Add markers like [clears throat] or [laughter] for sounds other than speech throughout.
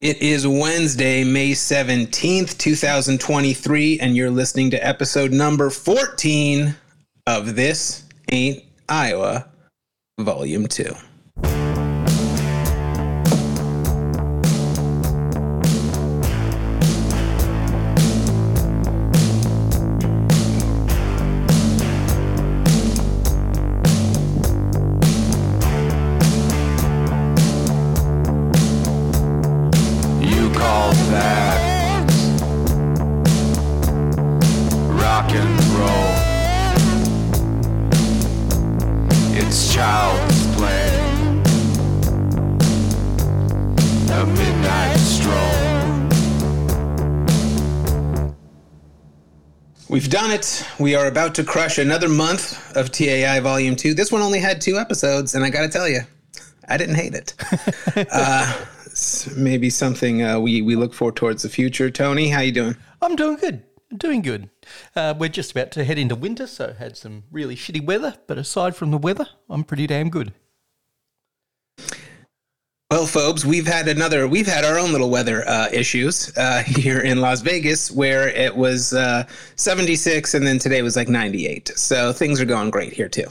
It is Wednesday, May 17th, 2023, and you're listening to episode number 14 of This Ain't Iowa, Volume 2. We are about to crush another month of TAI Volume 2. This one only had two episodes, and I got to tell you, I didn't hate it. [laughs] uh, maybe something uh, we, we look for towards the future. Tony, how you doing? I'm doing good. Doing good. Uh, we're just about to head into winter, so had some really shitty weather. But aside from the weather, I'm pretty damn good. Well, Fobes, we've had another, we've had our own little weather uh, issues uh, [laughs] here in Las Vegas where it was uh, 76 and then today was like 98. So things are going great here too.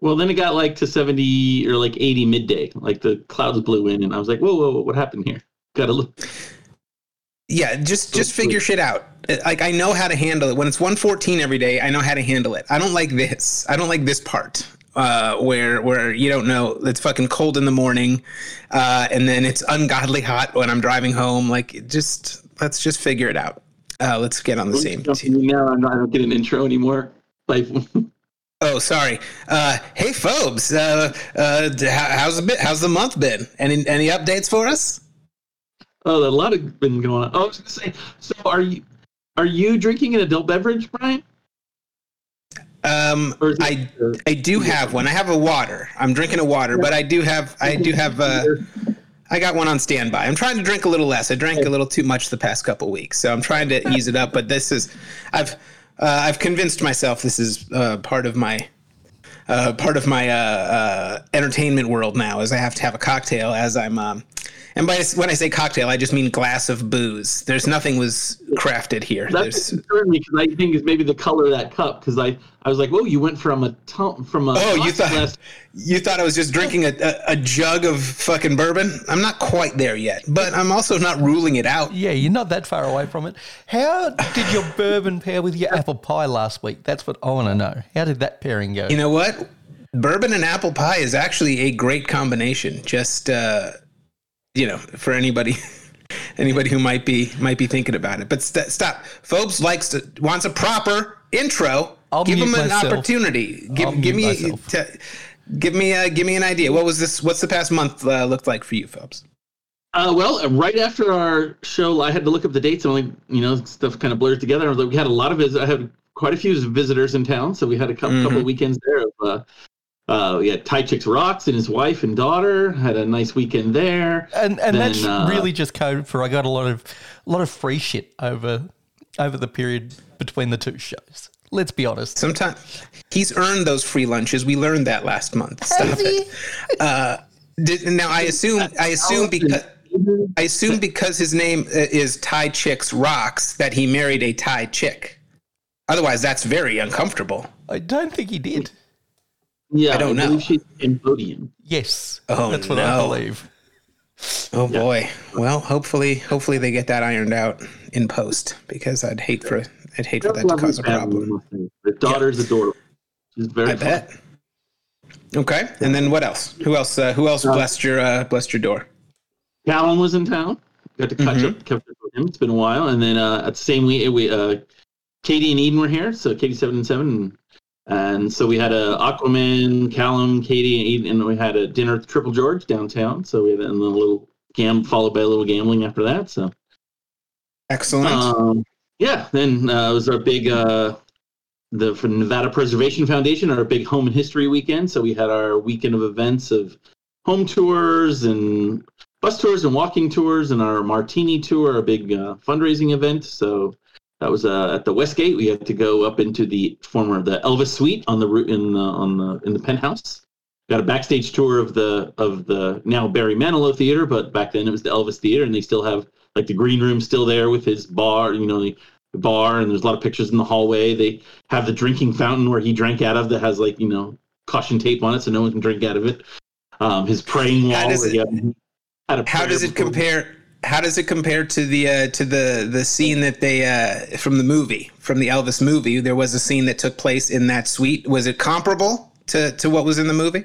Well, then it got like to 70 or like 80 midday. Like the clouds blew in, and I was like, whoa, whoa, whoa what happened here? Got to look. Yeah, just just figure shit out. Uh, Like I know how to handle it. When it's 114 every day, I know how to handle it. I don't like this. I don't like this part. Uh, where where you don't know it's fucking cold in the morning, uh, and then it's ungodly hot when I'm driving home. Like just let's just figure it out. Uh, let's get on the same team. Now I'm not, I don't get an intro anymore. Like, [laughs] Oh, sorry. Uh, hey, Fobes. Uh, uh, how's the bit? How's the month been? Any any updates for us? oh, a lot of been going on. Oh, I was gonna say. So, are you are you drinking an adult beverage, Brian? Um, Or is it- I I do have one. I have a water. I'm drinking a water, but I do have I do have uh, I got one on standby. I'm trying to drink a little less. I drank a little too much the past couple weeks, so I'm trying to ease it up. But this is I've uh, I've convinced myself this is uh, part of my uh, part of my uh, uh, entertainment world now is I have to have a cocktail as I'm. Um, and by when I say cocktail, I just mean glass of booze. There's nothing was crafted here. That's There's, concerned me because I think it's maybe the color of that cup. Because I I was like, whoa, you went from a ton, from a Oh, you thought glass- [laughs] you thought I was just drinking a, a, a jug of fucking bourbon? I'm not quite there yet, but I'm also not ruling it out. Yeah, you're not that far away from it. How did your [laughs] bourbon pair with your apple pie last week? That's what I want to know. How did that pairing go? You know what? Bourbon and apple pie is actually a great combination. Just uh, you know, for anybody [laughs] anybody who might be might be thinking about it. But st- stop. Fobes likes to wants a proper intro. I'll give mute him an myself. opportunity. Give give me t- give me uh, give me an idea. What was this? What's the past month uh, looked like for you, Fobes? Uh, well, uh, right after our show, I had to look up the dates. and Only you know stuff kind of blurs together. I was like, we had a lot of visitors. I had quite a few visitors in town, so we had a couple, Mhm. couple of weekends there. Of, uh, we had Ty Chicks Rocks and his wife and daughter had a nice weekend there. and and Then, that's uh, really just code for I got a lot of a lot of free shit over over the period between the two shows. Let's be honest. Sometimes he's earned those free lunches. We learned that last month. Stop it. Uh, did, now I assume I assume because I assume because his name uh, is Thai Chicks Rocks that he married a Thai chick. Otherwise, that's very uncomfortable. I don't think he did. Yeah, I don't know. believe she's Cambodian. Yes, Oh, that's what I believe. Oh boy. Well, hopefully, hopefully they get that ironed out in post because I'd hate for I'd hate for that to cause a problem. The daughter's adorable. She's very I fun. bet. Okay, and then what else? Who else? Uh, who else blessed your uh, blessed your door? Callan was in town. Got to catch Mhm. up, catch up with him. It's been a while. And then uh, at the same week, we uh, Katie and Eden were here. So Katie seven and seven, and, and so we had a Aquaman, Callum, Katie, and Eden, and we had a dinner at Triple George downtown. So we had a little gam followed by a little gambling after that. So Excellent. um, yeah, then uh, it was our big uh, the for Nevada Preservation Foundation, our big home and history weekend. So we had our weekend of events of home tours and bus tours and walking tours, and our Martini tour, a big uh, fundraising event. So that was uh, at the Westgate. We had to go up into the former the Elvis Suite on the route in the on the in the penthouse. got a backstage tour of the of the now Barry Manilow Theater, but back then it was the Elvis Theater, and they still have like the green room still there with his bar, you know, the, the bar, and there's a lot of pictures in the hallway. They have the drinking fountain where he drank out of that has like you know caution tape on it, so no one can drink out of it. Um, his praying wall. How does it- had- had How does it compare? How does it compare to the uh, to the the scene that they uh, from the movie from the Elvis movie? There was a scene that took place in that suite. Was it comparable to to what was in the movie?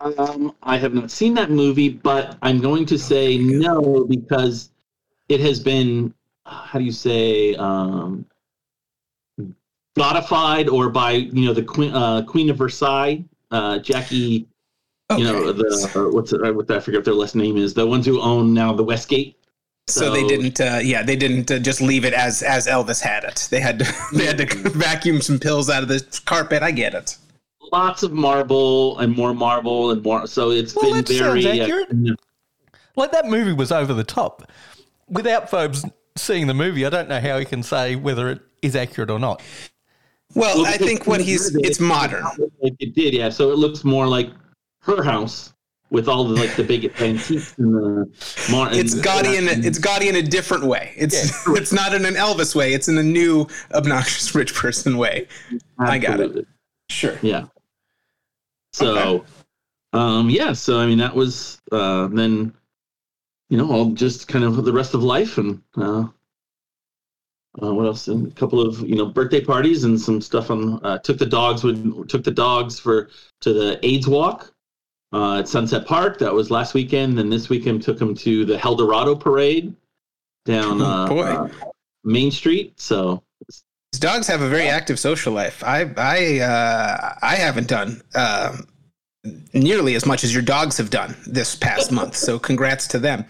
Um, I have not seen that movie, but I'm going to say no because it has been, how do you say, um, modified or by you know the Queen uh, Queen of Versailles, uh, Jackie. You know the uh, what's it, I- what I forget their last name is. The ones who own now the Westgate. So they didn't, uh, yeah, they didn't uh, just leave it as as Elvis had it. They had to [laughs] they had to vacuum some pills out of the carpet. I get it. Lots of marble and more marble and more. So it's Well, been that very. accurate. Uh, Like that movie was over the top. Without Fobes seeing the movie, I don't know how he can say whether it is accurate or not. Well, Well, I think what he's movie, it's modern. It did, yeah. So it looks more like her house with all the like the big [laughs] antiques and the mar- It's gaudy in a, it's gaudy in a different way. It's [laughs] it's not in an Elvis way. It's in a new obnoxious [laughs] rich person way. I got it. Sure. Yeah. So, um, yeah. So I mean, that was uh, then, you know, all just kind of the rest of life and uh, uh, what else? And a couple of you know birthday parties and some stuff on. Uh, took the dogs with took the dogs for to the AIDS walk uh, at Sunset Park. That was last weekend. Then this weekend took them to the Helldorado parade down Oh, uh, uh, Main Street. So These dogs have a very active social life. I I uh, I haven't done um, nearly as much as your dogs have done this past month. So [laughs] congrats to them.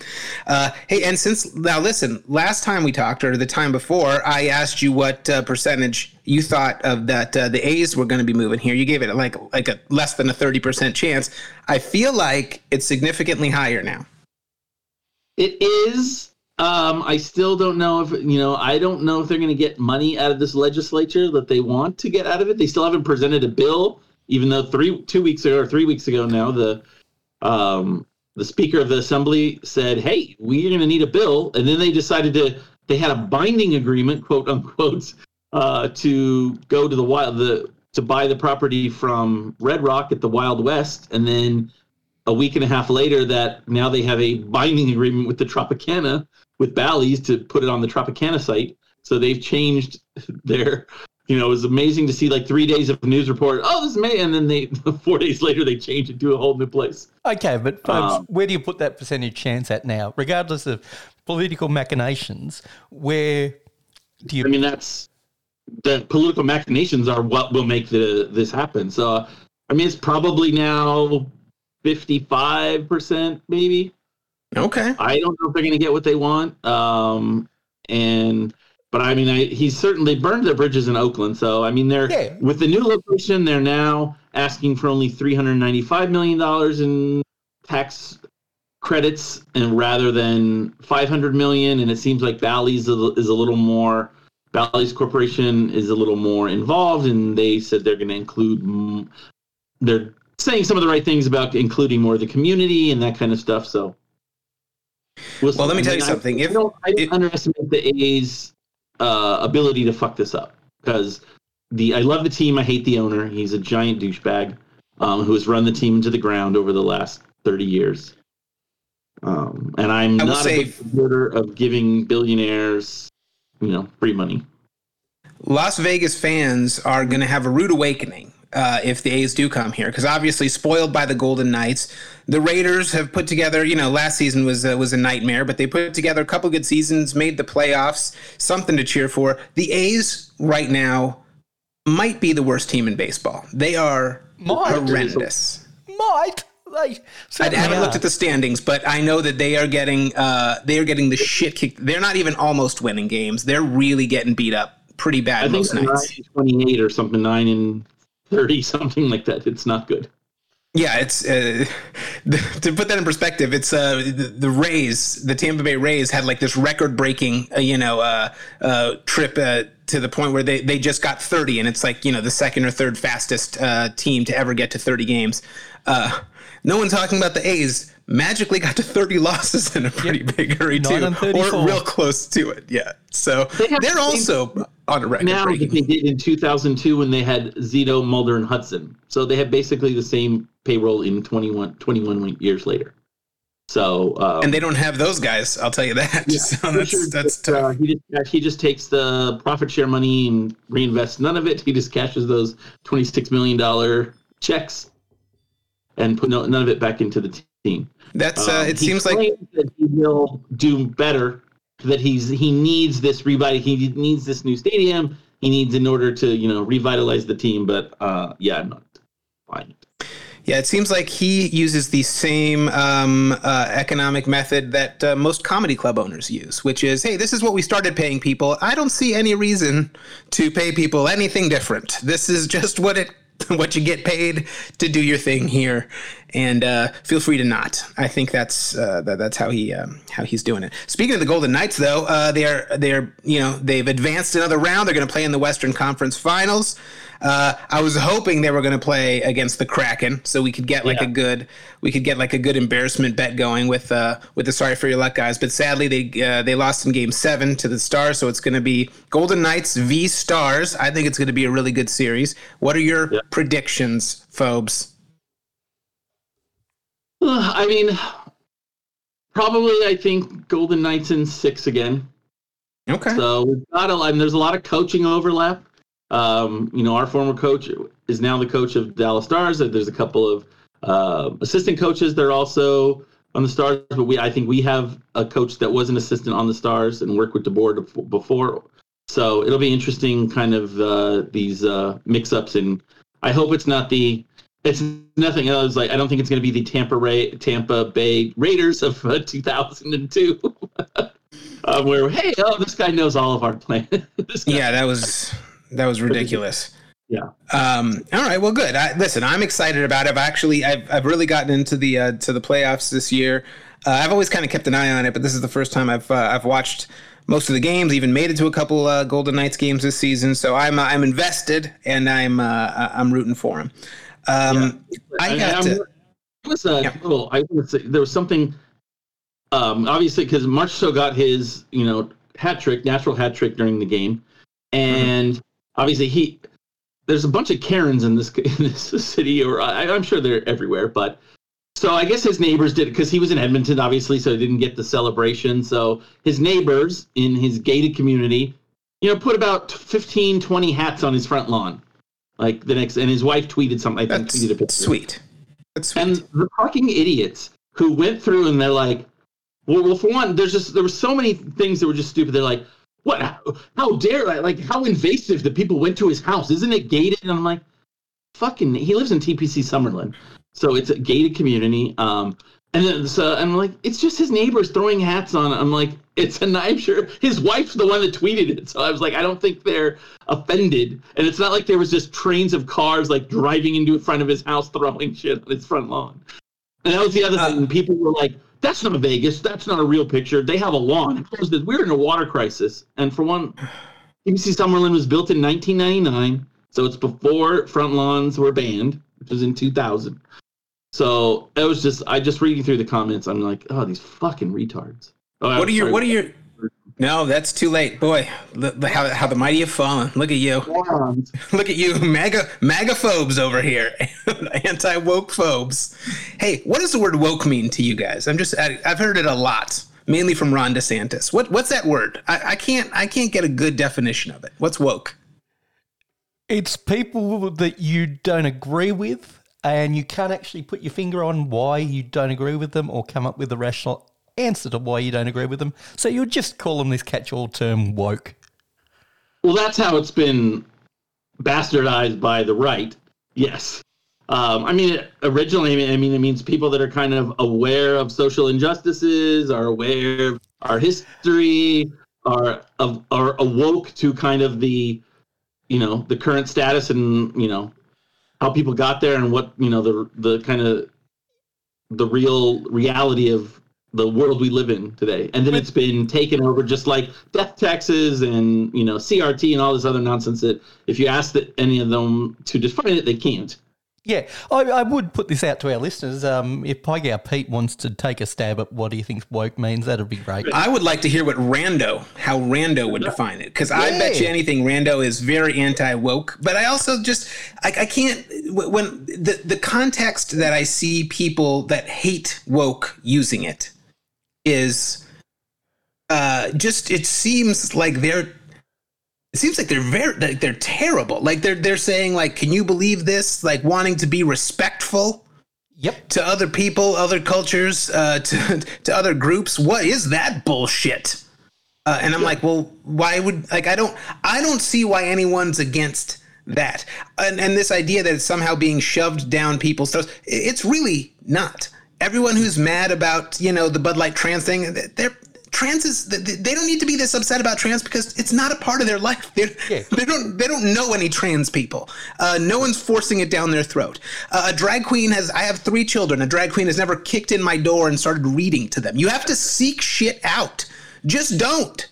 Uh, hey, and since now listen, last time we talked or the time before, I asked you what uh, percentage you thought of that uh, the A's were going to be moving here. You gave it like like a less than a thirty percent chance. I feel like it's significantly higher now. It is. Um, I still don't know if you know. I don't know if they're going to get money out of this legislature that they want to get out of it. They still haven't presented a bill, even though three two weeks ago or three weeks ago now the um, the speaker of the assembly said, "Hey, we're going to need a bill," and then they decided to. They had a binding agreement, quote unquote, uh, to go to the wild the to buy the property from Red Rock at the Wild West, and then a week and a half later that now they have a binding [laughs] agreement with the Tropicana with Bally's to put it on the Tropicana site. So they've changed [laughs] their, you know, it was amazing to see like three days of news report. Oh, this is may, and then they [laughs] four days later they changed it to a whole new place. Okay, but folks, Um, where do you put that percentage chance at now, regardless of political machinations? Where do you? I mean, that's the political machinations are what will make the this happen. So, I mean, it's probably now fifty five percent, maybe. Okay. I don't know if they're going to get what they want. Um, and but I mean, I, he's certainly burned their bridges in Oakland. So I mean, they're Yeah. with the new location, they're now asking for only three hundred ninety-five million dollars in tax credits, and rather than five hundred million. And it seems like Bally's is a little more. Bally's Corporation is a little more involved, and they said they're going to include. They're saying some of the right things about including more of the community and that kind of stuff. So. Well, let me tell you I- something. I If- don't, I don't if- underestimate the A's uh, ability to fuck this up because the I love the team. I hate the owner. He's a giant douchebag um, who has run the team into the ground over the last thirty years. Um, and I'm not a supporter of giving billionaires, you know, free money. Las Vegas fans are going to have a rude awakening uh, if the A's do come here, because obviously spoiled by the Golden Knights. The Raiders have put together, you know, last season was uh, was a nightmare, but they put together a couple good seasons, made the playoffs, something to cheer for. The A's right now might be the worst team in baseball. They are Might. horrendous. Might they? I haven't are. looked at the standings, but I know that they are getting uh, they are getting the shit kicked. They're not even almost winning games. They're really getting beat up pretty bad I think most nine nights. twenty-eight or something, nine and thirty, [laughs] something like that. It's not good. Yeah, it's uh, [laughs] to put that in perspective. It's uh, the, the Rays, the Tampa Bay Rays, had like this record-breaking, uh, you know, uh, uh, trip uh, to the point where they, they just got 30 and it's like you know the second or third fastest uh, team to ever get to 30 games uh, no one talking about the a's magically got to 30 losses in a pretty big hurry Nine too or real close to it yeah so they they're also on a record now that breaking. they did in 2002 when they had Zito, Mulder, and Hudson. So they have basically the same payroll in 21, 21 years later. So um, and they don't have those guys i'll tell you that [laughs] so that's, Richard that's just, uh, he just he just takes the profit share money and reinvests none of it. He just cashes those twenty six million dollar checks and put no, none of it back into the team. that's uh, Um, it seems like that he will do better. That he's he needs this revital. He needs this new stadium. He needs in order to you know revitalize the team. But uh, yeah, I'm not buying it. Yeah, it seems like he uses the same um, uh, economic method that uh, most comedy club owners use, which is, hey, this is what we started paying people. I don't see any reason to pay people anything different. This is just what it [laughs] what you get paid to do your thing here, and uh, feel free to not. I think that's uh, that, that's how he um, how he's doing it. Speaking of the Golden Knights, though, uh, they're they're you know they've advanced another round. They're going to play in the Western Conference Finals. Uh, I was hoping they were going to play against the Kraken, so we could get like Yeah. a good we could get like a good embarrassment bet going with uh, with the sorry for your luck guys. But sadly, they uh, they lost in Game Seven to the Stars, so it's going to be Golden Knights v Stars. I think it's going to be a really good series. What are your Yeah. predictions, Fobes? I mean, probably I think Golden Knights in six again. Okay. So we've got a lot, and there's a lot of coaching overlap. Um, you know, our former coach is now the coach of Dallas Stars. There's a couple of uh, assistant coaches. They're also on the Stars, but we I think we have a coach that was an assistant on the Stars and worked with DeBoer before. So it'll be interesting, kind of uh, these uh, mix-ups, and I hope it's not the. It's nothing else. Like I don't think it's going to be the Tampa Ray, Tampa Bay Raiders of uh, 2002. [laughs] um, where hey, oh, this guy knows all of our plans. [laughs] Yeah, that was that was ridiculous. Yeah. Um, all right. Well, good. I, listen, I'm excited about it. I've actually, I've, I've really gotten into the uh, to the playoffs this year. Uh, I've always kind of kept an eye on it, but this is the first time I've uh, I've watched most of the games. Even made it to a couple uh, Golden Knights games this season. So I'm uh, I'm invested and I'm uh, I'm rooting for him. Um, I And got I'm- to. It was a Yeah. little. I want to say there was something. Um, obviously, because Marchessault got his, you know, hat trick, natural hat trick during the game, and obviously he. There's a bunch of Karens in this [laughs] in this city, or I, I'm sure they're everywhere. But so I guess his neighbors did it because he was in Edmonton, obviously, so he didn't get the celebration. So his neighbors in his gated community, you know, put about 15, 20 hats on his front lawn, like the next. And his wife tweeted something. I think That's tweeted a picture. sweet. That's sweet. And the fucking idiots who went through and they're like, well, well, for one, there's just there were so many things that were just stupid. They're like, what? How, how dare like, like how invasive that people went to his house? Isn't it gated? And I'm like, fucking. He lives in TPC Summerlin, so it's a gated community. Um, and then so I'm like, it's just his neighbors throwing hats on. I'm like, it's a shirt. His wife's the one that tweeted it, so I was like, I don't think they're offended. And it's not like there was just trains of cars like driving into front of his house throwing shit on his front lawn. And that was the other uh, thing. People were like, "That's not a Vegas. That's not a real picture. They have a lawn." We're in a water crisis, and for one, TPC Summerlin was built in 1999, so it's before front lawns were banned, which was in 2000. So it was just I just reading through the comments. I'm like, "Oh, these fucking retards." Oh, what are your What are your? No, that's too late, boy. The, the, how how the mighty have fallen. Look at you. morons? [laughs] Look at you, MAGA MAGA Fobes over here, [laughs] anti woke Fobes. Hey, what does the word woke mean to you guys? I'm just I, I've heard it a lot, mainly from Ron DeSantis. What what's that word? I, I can't I can't get a good definition of it. What's woke? It's people that you don't agree with, and you can't actually put your finger on why you don't agree with them or come up with a rational answer to why you don't agree with them. So you'll just call them this catch all term woke. Well, that's how it's been bastardized by the right. Yes. Um, I mean, originally, I mean, it means people that are kind of aware of social injustices, are aware of our history, are of are awoke to kind of the, you know, the current status and you know, how people got there and what you know the the kind of the real reality of the world we live in today. And then it's been taken over just like death taxes and you know CRT and all this other nonsense that if you ask that any of them to define it, they can't. Yeah, I, I would put this out to our listeners. Um, if Pygow Pete wants to take a stab at what he thinks woke means, that'd be great. I would like to hear what Rando, how Rando would define it, because I bet you anything Rando is very anti woke. But I also just I, I can't when the the context that I see people that hate woke using it is uh, just it seems like they're it seems like they're very like they're terrible. Like they're they're saying like, can you believe this? Like wanting to be respectful Yep. to other people, other cultures, uh, [laughs] to to other groups. What is that bullshit? Uh, and I'm like, well, why would like I don't I don't see why anyone's against that. And and this idea that it's somehow being shoved down people's throats, it's really not. Everyone who's mad about you know the Bud Light trans thing, they're trans is they they don't need to be this upset about trans because it's not a part of their life. [laughs] Yeah. They don't they don't know any trans people. Uh, no one's forcing it down their throat. Uh, a drag queen has I have three children. A drag queen has never kicked in my door and started reading to them. You have to seek shit out. Just don't.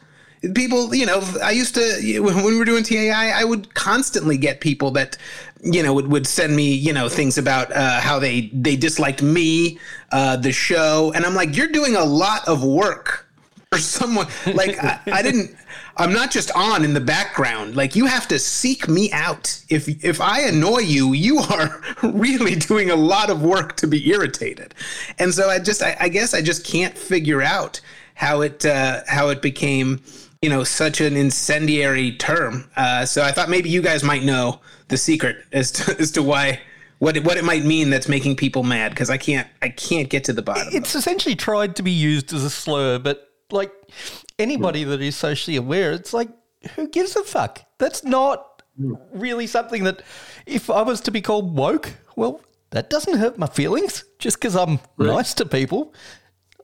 People, you know, I used to when we were doing TAI, I would constantly get people that, you know, would, would send me, you know, things about uh, how they they disliked me, uh, the show, and I'm like, you're doing a lot of work for someone. Like I, I didn't. I'm not just on in the background. Like you have to seek me out. If if I annoy you, you are [laughs] really doing a lot of work to be irritated. And so I just, I, I guess, I just can't figure out how it uh, how it became, you know, such an incendiary term. Uh, so I thought maybe you guys might know the secret as to [laughs] as to why. What it, what it might mean that's making people mad because I can't I can't get to the bottom. It's essentially tried to be used as a slur, but like anybody that is socially aware, it's like, who gives a fuck? That's not mm. really something that, if I was to be called woke, well, that doesn't hurt my feelings just because I'm nice to people.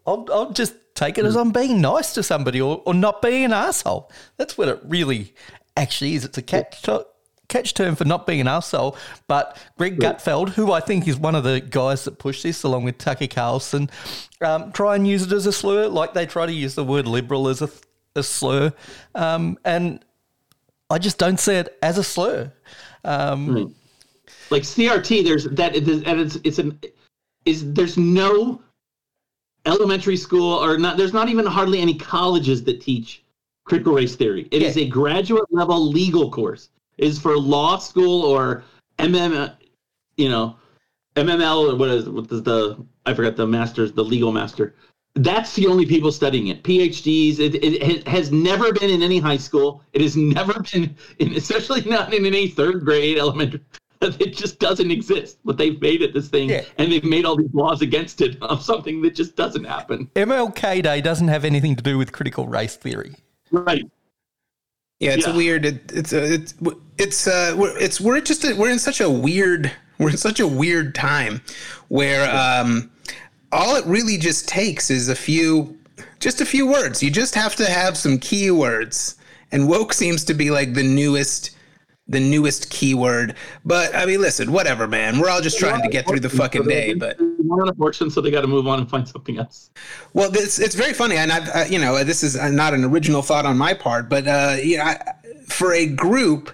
I'll, I'll just take it as mm. I'm being nice to somebody or, or not being an asshole. That's what it really actually is. It's a catch catch term for not being an asshole. But Greg Gutfeld, who I think is one of the guys that push this, along with Tucker Carlson, um, try and use it as a slur, like they try to use the word liberal as a, a slur. Um, and I just don't see it as a slur. Um, like CRT, there's that and it's it's an is there's no elementary school or not there's not even hardly any colleges that teach critical race theory. It is Yeah. a graduate level legal course. It is for law school or MM you know MML or what is what is the I forgot the masters the legal master. That's the only people studying it. PhDs. It, it, it has never been in any high school. It has never been, in, especially not in any third grade elementary. [laughs] It just doesn't exist. But they've made it this thing, Yeah. and they've made all these laws against it [laughs] of something that just doesn't happen. MLK Day doesn't have anything to do with critical race theory. Right. Yeah, it's Yeah. a weird. It, it's a, it's it's uh we're, it's we're just a, we're in such a weird we're in such a weird time where um all it really just takes is a few just a few words. You just have to have some keywords, and woke seems to be like the newest the newest keyword. But I mean, listen, whatever, man. We're all just trying to get through the fucking day, but. More unfortunate, so they got to move on and find something else. Well, this it's very funny, and I've uh, you know this is not an original thought on my part, but uh, you know, I, for a group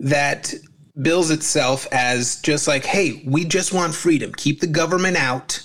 that bills itself as just like, hey, we just want freedom, keep the government out,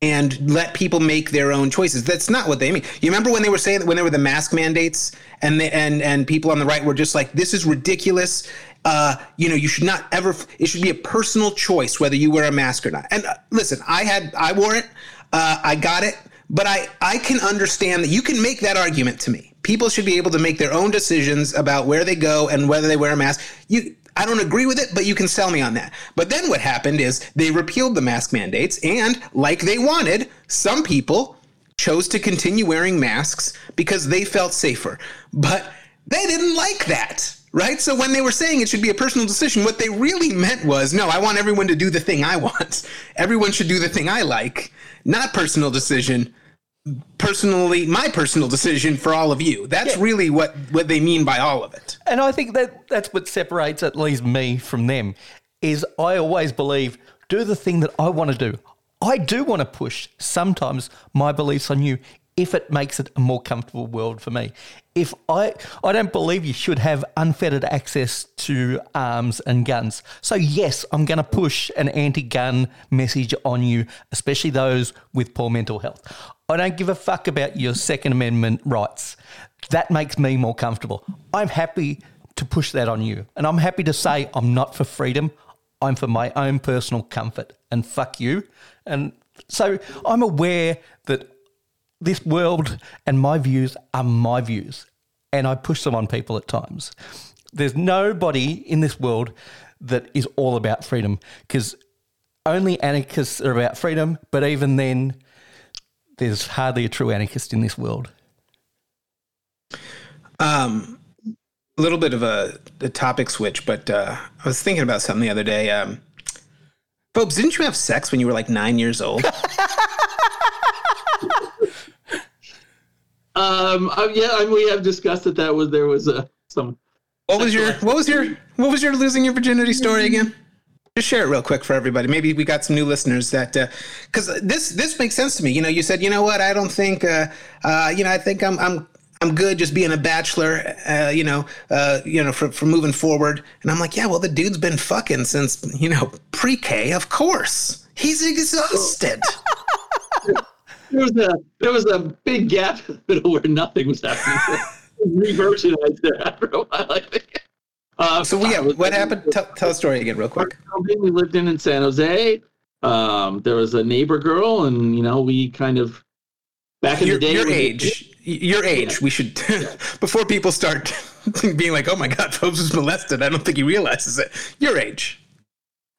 and let people make their own choices. That's not what they mean. You remember when they were saying that when there were the mask mandates, and they, and and people on the right were just like, this is ridiculous. Uh, you know, you should not ever. It should be a personal choice whether you wear a mask or not. And uh, listen, I had I wore it. Uh, I got it. But I, I can understand that you can make that argument to me. People should be able to make their own decisions about where they go and whether they wear a mask. You, I don't agree with it, but you can sell me on that. But then what happened is they repealed the mask mandates, and like they wanted, some people chose to continue wearing masks because they felt safer. But they didn't like that, right? So when they were saying it should be a personal decision, what they really meant was no, I want everyone to do the thing I want. Everyone should do the thing I like, not personal decision. Personally, my personal decision for all of you. That's really what what they mean by all of it. And I think that that's what separates at least me from them is I always believe do the thing that I want to do. I do want to push sometimes my beliefs on you if it makes it a more comfortable world for me. If I I don't believe you should have unfettered access to arms and guns. So yes, I'm going to push an anti-gun message on you, especially those with poor mental health. I don't give a fuck about your second amendment rights. That makes me more comfortable. I'm happy to push that on you. And I'm happy to say I'm not for freedom. I'm for my own personal comfort and fuck you. And so I'm aware that this world and my views are my views, and I push them on people at times. There's nobody in this world that is all about freedom because only anarchists are about freedom, but even then, there's hardly a true anarchist in this world. Um, a little bit of a, a topic switch, but uh, I was thinking about something the other day. Um, Phobes, didn't you have sex when you were like nine years old? [laughs] Um, uh, yeah, I mean, we have discussed that that was there was a some. What was your what was your what was your losing your virginity story again? Just share it real quick for everybody. Maybe we got some new listeners that because this this makes sense to me. You know, you said you know what I don't think uh, uh, you know I think I'm I'm I'm good just being a bachelor. Uh, you know, uh, you know for for moving forward. And I'm like, yeah, well the dude's been fucking since you know pre-K. Of course, he's exhausted. [laughs] There was a there was a big gap in the middle where nothing was happening. [laughs] Reversionized there after a while, I [laughs] think. Uh, so yeah, what happened? Tell, tell the story again real quick. we lived in in San Jose. Um, there was a neighbor girl, and you know we kind of back in your, the day. your age, your age. We should [laughs] before people start [laughs] being like, "Oh my God, Fobes was molested." I don't think he realizes it. Your age.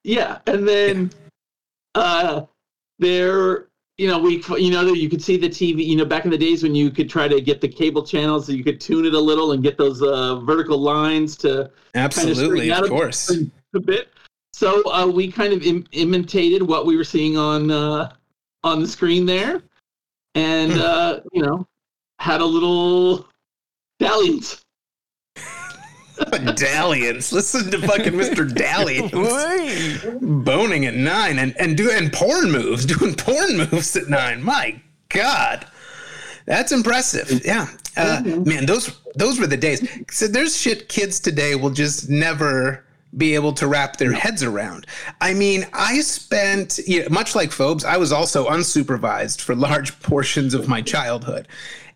Yeah, and then uh, there, you know, we, you know, you could see the TV. You know, back in the days when you could try to get the cable channels, you could tune it a little and get those uh, vertical lines to Absolutely, straighten out of course. a bit. So uh, we kind of Im- imitated what we were seeing on uh, on the screen there, and Hmm. uh, you know, had a little [laughs] dalliance. Dalliance. Listen to fucking Mr. [laughs] Dalliance boning at nine and and doing porn moves, doing porn moves at nine. My God, that's impressive. Yeah, uh, man, those those were the days. So there's shit kids today will just never be able to wrap their heads around. I mean, I spent, you know, much like Fobes, I was also unsupervised for large portions of my childhood.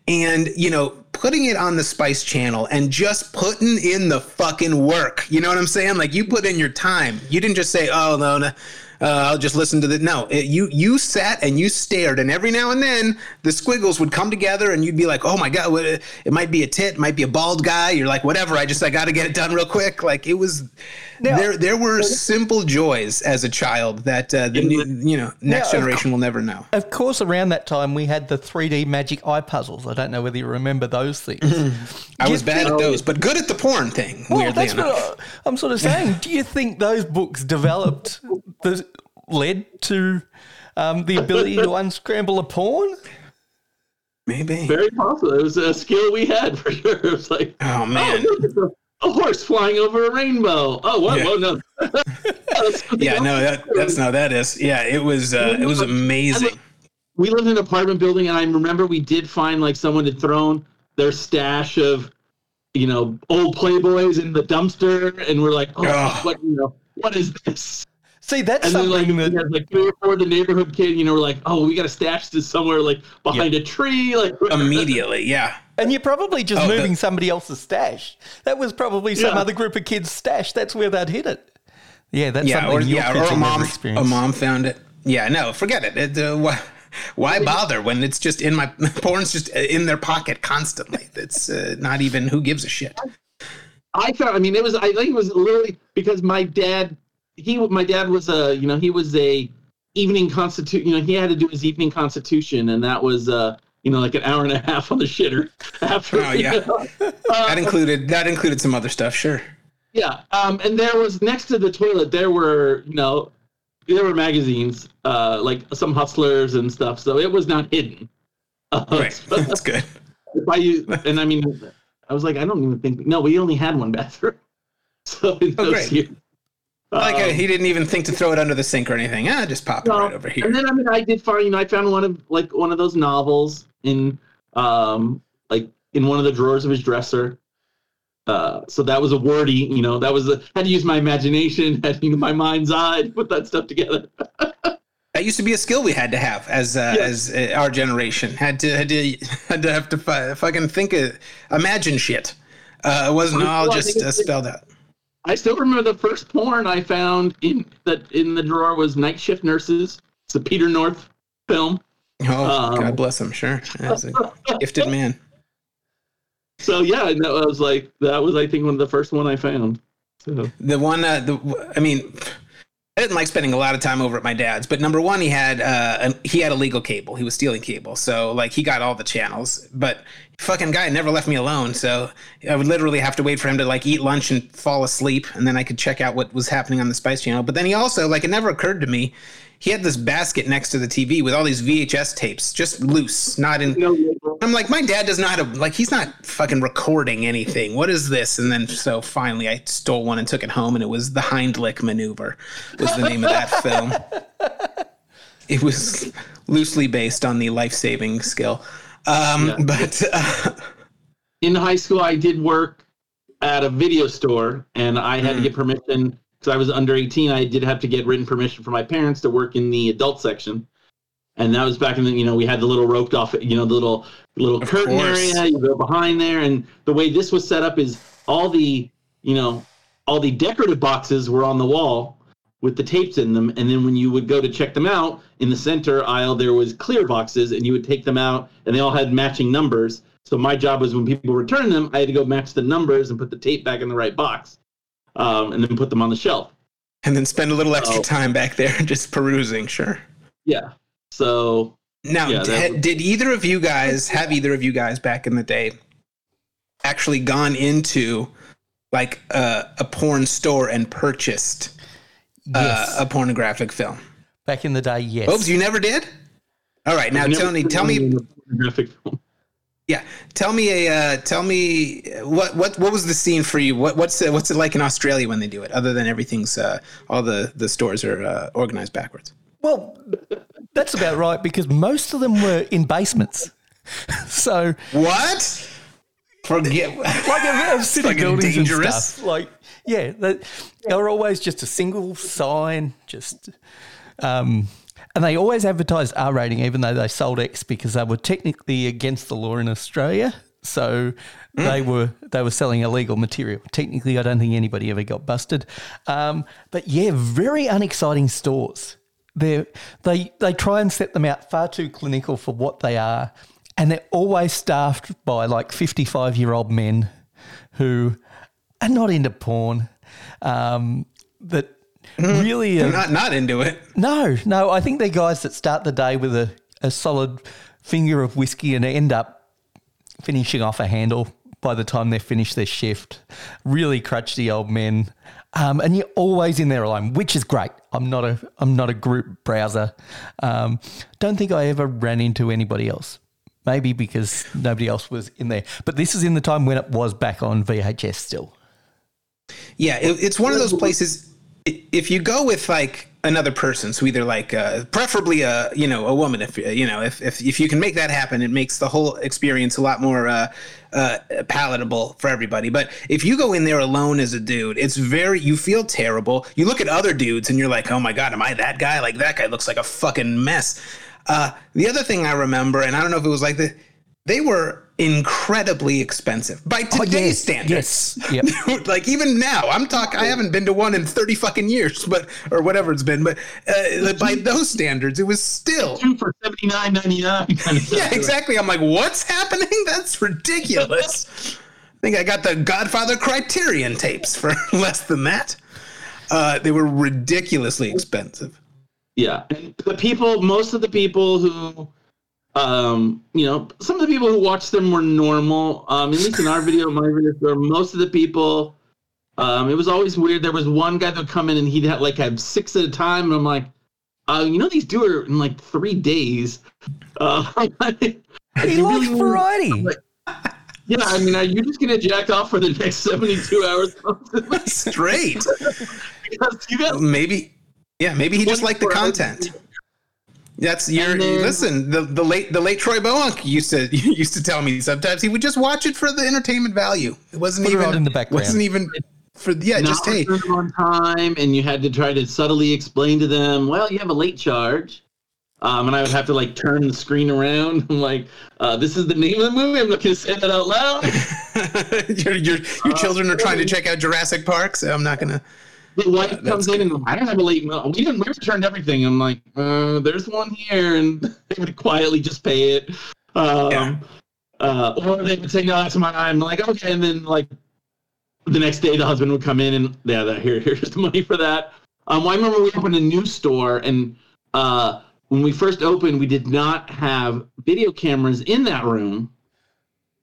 And, you know, putting it on the Spice Channel and just putting in the fucking work. You know what I'm saying? Like you put in your time. You didn't just say, "Oh no, no uh, I'll just listen to the." No, it, you you sat and you stared, and every now and then the squiggles would come together, and you'd be like, "Oh my god, what, it might be a tit, it might be a bald guy." You're like, "Whatever, I just I got to get it done real quick." Like it was. there, there were simple joys as a child that uh, the new, you know next Now, of generation will never know. Of course, around that time we had the 3D magic eye puzzles. I don't know whether you remember those things. I Do you was bad think- at those, but good at the porn thing. Well, weirdly that's enough. what I- I'm sort of saying. Do you think those books developed, the, led to um, the ability to [laughs] unscramble a pawn? Maybe. Very possible. It was a skill we had for sure. It was like, Oh oh, man. look, it's a, a horse flying over a rainbow. Oh, what? Yeah. Whoa, no. That's [laughs] something Yeah, else. no, that, that's no, that is. Yeah, it was. Uh, it was amazing. we lived in an apartment building, and I remember we did find like someone had thrown their stash of, you know, old Playboys in the dumpster, and we're like, oh, Ugh. what, you know, what is this? See, that's And then like, something that had, like three or four of the neighborhood kid, you know, we're like, oh, we got to stash this somewhere, like behind a tree, like [laughs] Immediately, yeah. And you're probably just Oh, the- moving somebody else's stash. That was probably some Yeah. other group of kids' stash. That's where they'd hit it. Yeah, that's Yeah, or something your yeah, or a mom, a mom found it. Yeah, no, forget it. it uh, why, why bother when it's just in my [laughs] porn's just in their pocket constantly? It's uh, not even who gives a shit. I found. I mean, it was. I think it was literally because my dad. He. My dad was a. You know, he was a evening constitution. You know, he had to do his evening constitution, and that was. uh you know, like an hour and a half on the shitter [laughs] after. Oh, yeah. [laughs] That included that included some other stuff, sure. Yeah, um, and there was next to the toilet. There were, you know, there were magazines, uh, like some hustlers and stuff. So it was not hidden. [laughs] Uh, Right, that's good. if I use, and I mean, I was like, I don't even think. No, we only had one bathroom. So in Oh, those great. years, Like uh, Um, he didn't even think to throw it under the sink or anything. Ah, just pop it right over here. And then I mean, I did find you know I found one of like one of those novels in um like in one of the drawers of his dresser. Uh, so that was a wordy, you know, that was a had to use my imagination, [laughs] had to use my mind's eye to put that stuff together. [laughs] That used to be a skill we had to have as uh, Yeah. as uh, our generation had to had to had to have to fi- fucking think of imagine shit. Uh, it wasn't all Well, just uh, spelled out. I still remember the first porn I found in that in the drawer was Night Shift Nurses. It's a Peter North film. Oh, Um, God bless him. Sure, that's a gifted [laughs] man. So yeah, I know I was like that was I think one of the first one I found. So The one, uh, the I mean, I didn't like spending a lot of time over at my dad's. But number one, he had uh, an, he had illegal cable. He was stealing cable, so like he got all the channels. But fucking guy never left me alone. So I would literally have to wait for him to like eat lunch and fall asleep, and then I could check out what was happening on the Spice Channel. But then he also like it never occurred to me. He had this basket next to the TV with all these VHS tapes, just loose, not in. I'm like, my dad does not have like he's not fucking recording anything. What is this? And then so finally, I stole one and took it home, and it was the Heimlich maneuver. Was the name of that [laughs] film? It was loosely based on the life-saving skill, um, Yeah. but uh, in high school I did work at a video store and I had to get permission because I was under 18. I did have to get written permission from my parents to work in the adult section. And that was back in the, you know, we had the little roped off, you know, the little little Of curtain course. area. You go behind there, and the way this was set up is all the, you know, all the decorative boxes were on the wall with the tapes in them. And then when you would go to check them out in the center aisle, there was clear boxes, and you would take them out, and they all had matching numbers. So my job was when people returned them, I had to go match the numbers and put the tape back in the right box, um, and then put them on the shelf. and then spend a little extra Oh. time back there [laughs] just perusing. Sure. Yeah. So Now, Yeah, did, was- did either of you guys have either of you guys back in the day actually gone into like uh, a porn store and purchased uh, a pornographic film? Back in the day, yes. Oops, you never did. All right, now Tony, tell me, pornographic film. Yeah, tell me a, uh, tell me what what what was the scene for you? What what's it, what's it like in Australia when they do it? Other than everything's uh, all the the stores are uh, organized backwards. Well, that's about right because most of them were in basements. [laughs] So, What? Forget. [laughs] like a, city fucking buildings and dangerous. stuff. Like, yeah, they, they were always just a single sign, just. Um, and they always advertised R rating, even though they sold X, because they were technically against the law in Australia. So they were they were selling illegal material. Technically, I don't think anybody ever got busted. Um, but yeah, very unexciting stores. They they they try and set them out far too clinical for what they are, and they're always staffed by like fifty five year old men who are not into porn. Um, that really are, Not not into it. no, no. I think they're guys that start the day with a, a solid finger of whiskey and end up finishing off a handle by the time they finish their shift. Really crutchy old men. Um, and you're always in there alone, which is great. I'm not a I'm not a group browser. Um, don't think I ever ran into anybody else. Maybe because nobody else was in there. But this is in the time when it was back on VHS still. Yeah, it, it's one of those places. If you go with like another person, so either like uh, preferably a you know a woman, if you know if, if if you can make that happen, it makes the whole experience a lot more uh, uh, palatable for everybody. But if you go in there alone as a dude, it's very you feel terrible. You look at other dudes and you're like, oh my god, am I that guy? Like that guy looks like a fucking mess. Uh, the other thing I remember, and I don't know if it was like the, they were incredibly expensive by today's Oh, yes, standards. yes, yep. [laughs] like even now, I'm talking. I haven't been to one in thirty fucking years, but or whatever it's been. But uh, by those standards, it was still. Two for seventy nine ninety nine. Yeah, exactly. I'm like, what's happening? [laughs] That's ridiculous. I think I got the Godfather Criterion tapes for [laughs] less than that. Uh, they were ridiculously expensive. Yeah, and the people, most of the people who, um, you know, some of the people who watched them were normal. Um, at least in our video, my video, most of the people, um, it was always weird. There was one guy that would come in and he'd have like have six at a time, and I'm like, uh, you know, these do it in like three days. Uh, [laughs] He likes variety. Yeah, I mean, are you just gonna jack off for the next seventy-two hours? [laughs] Straight. [laughs] because you got Maybe. Yeah, maybe he just liked the 24 hours. Content. That's your then- listen. The, the late the late Troy Bounk used to [laughs] used to tell me sometimes he would just watch it for the entertainment value. It wasn't Put it even on in the background. Wasn't even for yeah. Just not hey, on time, and you had to try to subtly explain to them, "Well, you have a late charge." Um, and I would have to like turn the screen around. [laughs] I'm like, uh, "This is the name of the movie. I'm not going to say that out loud." [laughs] your your, your children are trying to check out Jurassic Park, so I'm not gonna. The wife that's comes in and I don't have a late. We didn't. We returned everything. I'm like, uh, "There's one here," and [laughs] they would quietly just pay it. Um, Yeah. uh, or they would say, "No, that's mine." I'm like, "Okay," and then like the next day, the husband would come in and yeah, that, here, [laughs] here's the money for that. Um, well, I remember we opened a new store, and uh, when we first opened, we did not have video cameras in that room,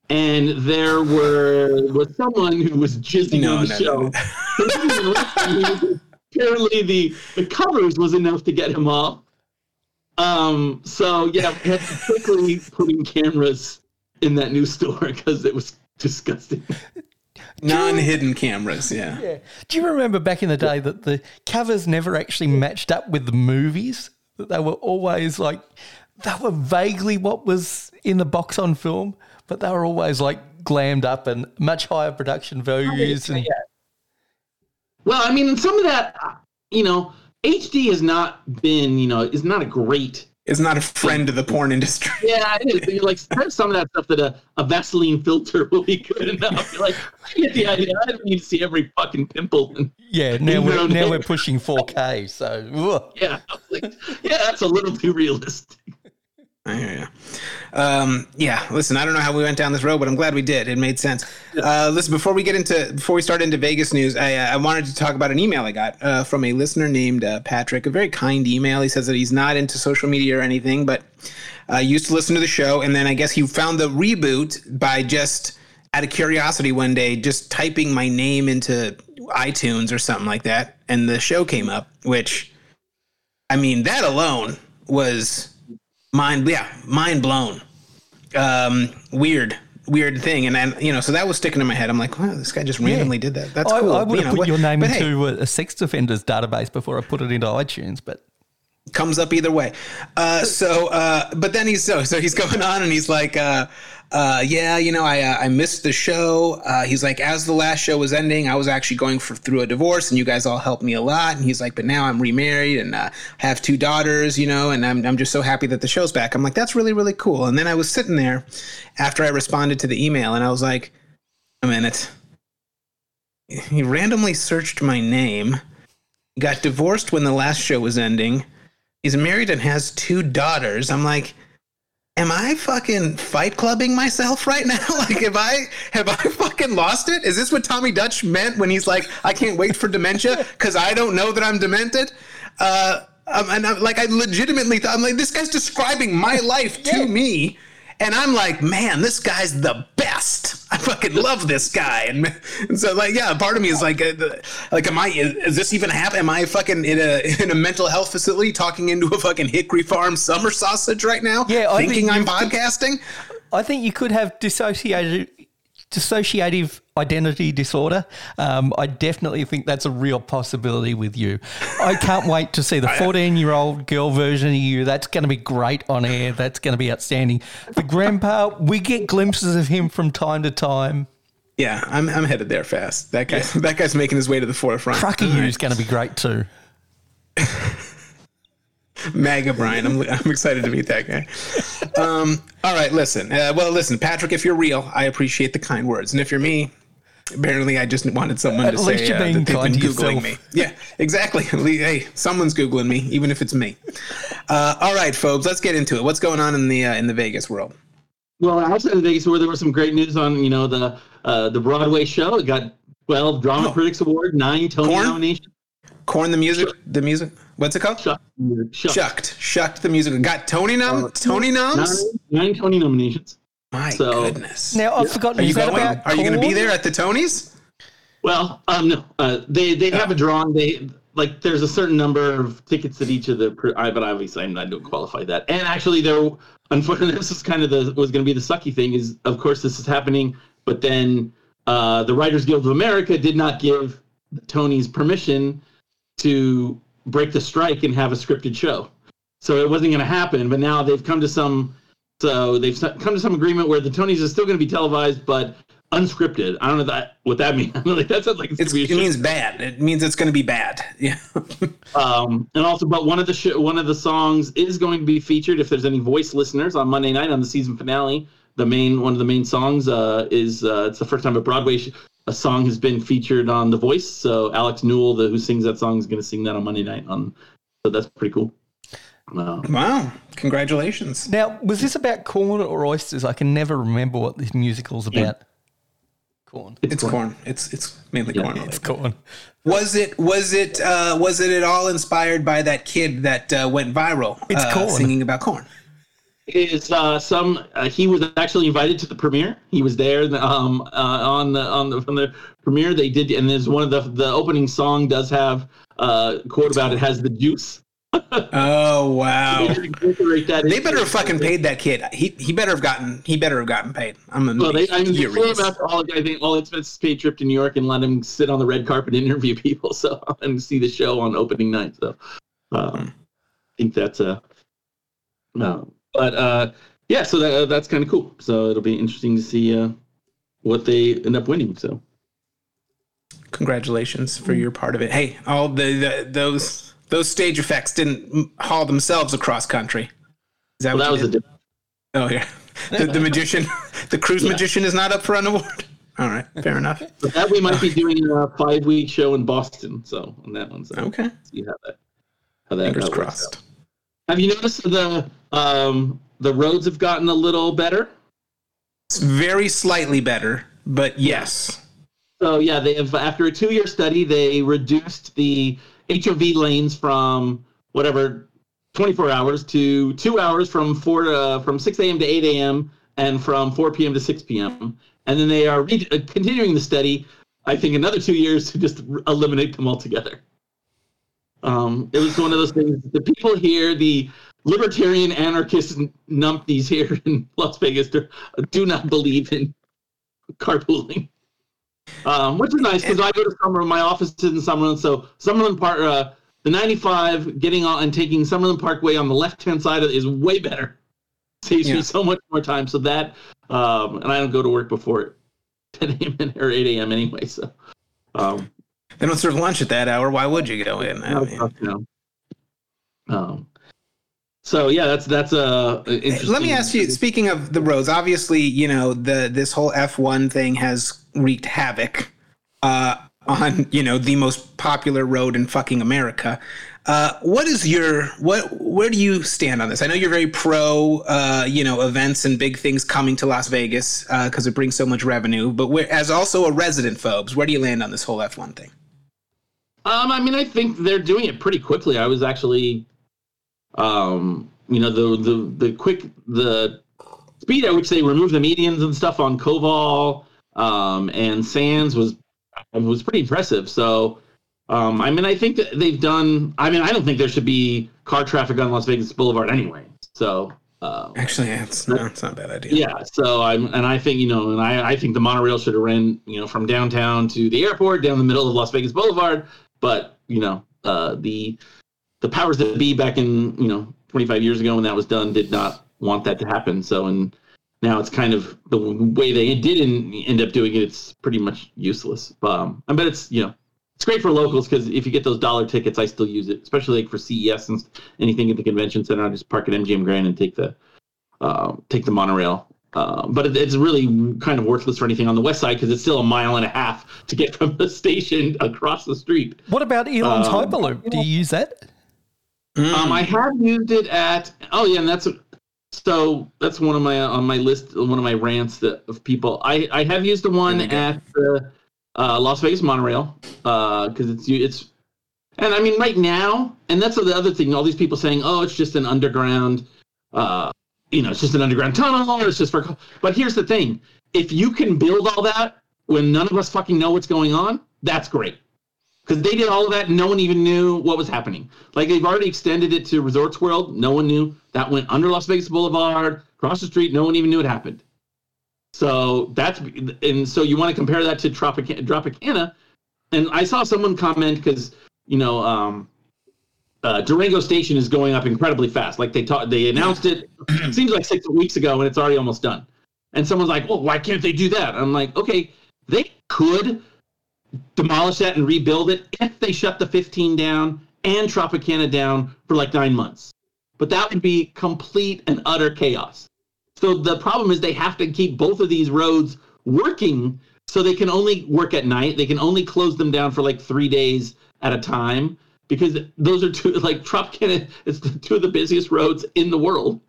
and there were was someone who was jizzing No, on the no, no, show. no. [laughs] Apparently, the the covers was enough to get him off. Um, so yeah, we had to quickly put in cameras in that new store [laughs] because it was disgusting. Non-hidden cameras, yeah. Yeah. Do you remember back in the day that the covers never actually matched up with the movies? That they were always like, they were vaguely what was in the box on film, but they were always like glammed up and much higher production values. And Well, I mean, some of that, you know, HD has not been, you know, is not a great. It's not a friend of the porn industry. [laughs] Yeah, it is. You're like, some of that stuff that a, a Vaseline filter [laughs] will be good enough. You're like, I get the idea. I don't need to see every fucking pimple. And, yeah, now we're, now no. we're pushing 4K. So, ugh. yeah, like, yeah, that's a little too realistic. I hear you. Um, yeah, listen, I don't know how we went down this road, but I'm glad we did. It made sense. Uh, listen, before we get into before we start into Vegas news, I, uh, I wanted to talk about an email I got uh, from a listener named uh, Patrick. A very kind email. He says that he's not into social media or anything, but uh, used to listen to the show, and then I guess he found the reboot by just out of curiosity one day, just typing my name into iTunes or something like that, and the show came up. Which, I mean, that alone was mind yeah mind blown. Um weird weird thing. And then you know so that was sticking in my head. I'm like wow this guy just randomly did that. That's I, cool. I would You have know, put what- your name but hey, into a, a sex offenders database before I put it into iTunes, but comes up either way. Uh so uh but then he's so so he's [laughs] going on and he's like uh uh yeah you know i uh, i missed the show. Uh he's like as the last show was ending i was actually going for through a divorce and you guys all helped me a lot. And he's like but now i'm remarried and uh have two daughters you know and i'm, I'm just so happy that the show's back. I'm like that's really really cool. And then i was sitting there after i responded to the email and i was like a minute. He randomly searched my name got divorced when the last show was ending. He's married and has two daughters. I'm like, am I fucking fight clubbing myself right now? [laughs] like, have I have I fucking lost it? Is this what Tommy Dutch meant when he's like, I can't wait for dementia because I don't know that I'm demented? Uh, um, and I'm like, I legitimately thought, I'm like, this guy's describing my life to me. And I'm like, man, this guy's the best. I fucking love this guy. And, and so, like, yeah, part of me is like, uh, like, am I? Is, is this even happening? Am I fucking in a in a mental health facility talking into a fucking Hickory Farm summer sausage right now? Yeah, I think thinking I'm podcasting. I think you could have dissociative dissociative identity disorder. Um, I definitely think that's a real possibility with you. I can't wait to see the [laughs] 14 year old girl version of you. That's going to be great on air. That's going to be outstanding. The grandpa, we get glimpses of him from time to time. Yeah, I'm I'm headed there fast. That guy [laughs] that guy's making his way to the forefront. Trucker you is going to be great too. [laughs] MAGA Brian. I'm, I'm excited to meet that guy. Um, all right, listen. Uh, well, listen, Patrick, if you're real, I appreciate the kind words. And if you're me, apparently I just wanted someone At to least say uh, that they've been Googling yourself. me. Yeah, exactly. [laughs] At Hey, someone's Googling me, even if it's me. Uh, all right, folks, let's get into it. What's going on in the uh, in the Vegas world? Well, outside of Vegas, where there was some great news on, you know, the uh, the Broadway show. It got 12 Drama Oh. Critics Award, nine Tony Corn? nominations. Corn the music, the music. What's it called? Shucked. Shucked. Shucked, shucked the music. Got Tony nom, Tony noms. Nine, nine Tony nominations. My So- goodness. Now, I've forgotten. Are you going? about Are you going to be there at the Tonys? Well, um, no, uh, they they have a drawing. They like there's a certain number of tickets that each of the. I, but obviously, I'm not going to qualify that. And actually, there, unfortunately, [laughs] this is kind of the was going to be the sucky thing. Is of course this is happening but then uh, the Writers Guild of America did not give the Tonys permission to break the strike and have a scripted show. So it wasn't going to happen. But now they've come to some, so they've come to some agreement where the Tonys is still going to be televised, but unscripted. I don't know that what that [laughs] means. like that sounds like it's, it be a show. means bad. It means it's going to be bad. Yeah. [laughs] Um, and also, but one of the sh- one of the songs is going to be featured. If there's any voice listeners on Monday night on the season finale, the main one of the main songs uh, is uh, it's the first time a Broadway sh- a song has been featured on The Voice. So Alex Newell, the, who sings that song, is going to sing that on Monday night. On so that's pretty cool. Uh, wow. Congratulations. Now, was this about corn or oysters? I can never remember what this musical's about. Corn. It's corn. It's it's mainly Yeah, corn. It's corn. Was it was it uh, was it at all inspired by that kid that uh, went viral? It's uh, corn. singing about corn. Is uh, some uh, he was actually invited to the premiere. He was there um, uh, on the on the from the premiere. They did, and there's one of the the opening song does have uh, quote about it has the juice. [laughs] Oh wow! They did incorporate that They better have fucking paid that kid. He he better have gotten he better have gotten paid. I'm gonna Well, they, I mean, they flew furious. him out to all, I think, all expenses paid trip to New York and let him sit on the red carpet and [laughs] interview people. So [laughs] and see the show on opening night. So um, I think that's a no, but uh, yeah. So that, that's kind of cool. So it'll be interesting to see uh, what they end up winning. So Congratulations for your part of it. Hey, all the, the those those stage effects didn't haul themselves across country. Is that well, what that was a? Oh yeah, the, the magician, [laughs] the cruise magician is not up for an award. [laughs] All right, fair enough. But that we might be doing a five week show in Boston. So on that one, so Okay, see how that how that fingers how that works crossed. out. Have you noticed the um the roads have gotten a little better? It's very slightly better, but yes. So yeah, they have after a two year study, they reduced the HOV lanes from whatever 24 hours to two hours from four uh, from 6 a.m. to 8 a.m. and from 4 p.m. to 6 p.m. And then they are re- uh, continuing the study. I think another two years to just r- eliminate them altogether. Um, it was one of those things. The people here, the libertarian anarchist numpties here [laughs] in Las Vegas, do, do not believe in carpooling um, which is nice because I go to Summerlin. My office is in Summerlin, so Summerlin Park, uh, the 95, getting on and taking Summerlin Parkway on the left hand side is way better. [laughs] Saves Yeah. me so much more time. So that, um, and I don't go to work before 10 a.m. [laughs] or 8 a.m. anyway. So, um, They don't serve lunch at that hour. Why would you go in? I mean- no. Um, so yeah, that's that's uh. Let me ask you. Speaking of the roads, obviously, you know the this whole F one thing has wreaked havoc uh, on you know the most popular road in fucking America. Uh, what is your what? Where do you stand on this? I know you're very pro, uh, you know, events and big things coming to Las Vegas because it brings so much revenue. But where, as also a resident, Fobes, where do you land on this whole F one thing? Um, I mean, I think they're doing it pretty quickly. I was actually, um, you know, the the the quick the speed at which they removed the medians and stuff on Koval um, and Sands was was pretty impressive. So, um, I mean, I think that they've done. I mean, I don't think there should be car traffic on Las Vegas Boulevard anyway. So. Um, Actually, it's no, it's not a bad idea. yeah, so I'm, and I think you know, and I, I think the monorail should have ran, you know, from downtown to the airport, down the middle of Las Vegas Boulevard. But you know, uh, the the powers that be back in you know 25 years ago when that was done did not want that to happen. So and now it's kind of the way they did end up doing it. It's pretty much useless. Um, I bet it's you know. It's great for locals because if you get those dollar tickets, I still use it, especially like for CES and anything at the convention center. I just park at MGM Grand and take the uh, take the monorail. Uh, but it, it's really kind of worthless for anything on the west side because it's still a mile and a half to get from the station across the street. What about Elon's Um, Hyperloop? Do you use that? Mm. Um, I have used it at oh yeah, and that's so that's one of my on my list, one of my rants that, of people. I I have used the one There we go. at the uh, Las Vegas monorail because it's it's and I mean right now, and that's the other thing. All these people saying, oh, it's just an underground, uh, you know, it's just an underground tunnel, it's just for. But here's the thing: if you can build all that when none of us fucking know what's going on, that's great because they did all of that and no one even knew what was happening. Like they've already extended it to Resorts World. No one knew that went under Las Vegas Boulevard, across the street. No one even knew it happened. So that's and so you want to compare that to Tropic Tropicana, and I saw someone comment because you know um, uh, Durango Station is going up incredibly fast. Like they taught, they announced it [clears throat] seems like six weeks ago, and it's already almost done. And someone's like, "Well, why can't they do that?" I'm like, "Okay, they could demolish that and rebuild it if they shut the 15 down and Tropicana down for like nine months. But that would be complete and utter chaos. So the problem is they have to keep both of these roads working so they can only work at night. They can only close them down for like three days at a time because those are two [laughs] like Tropicana is two of the busiest roads in the world.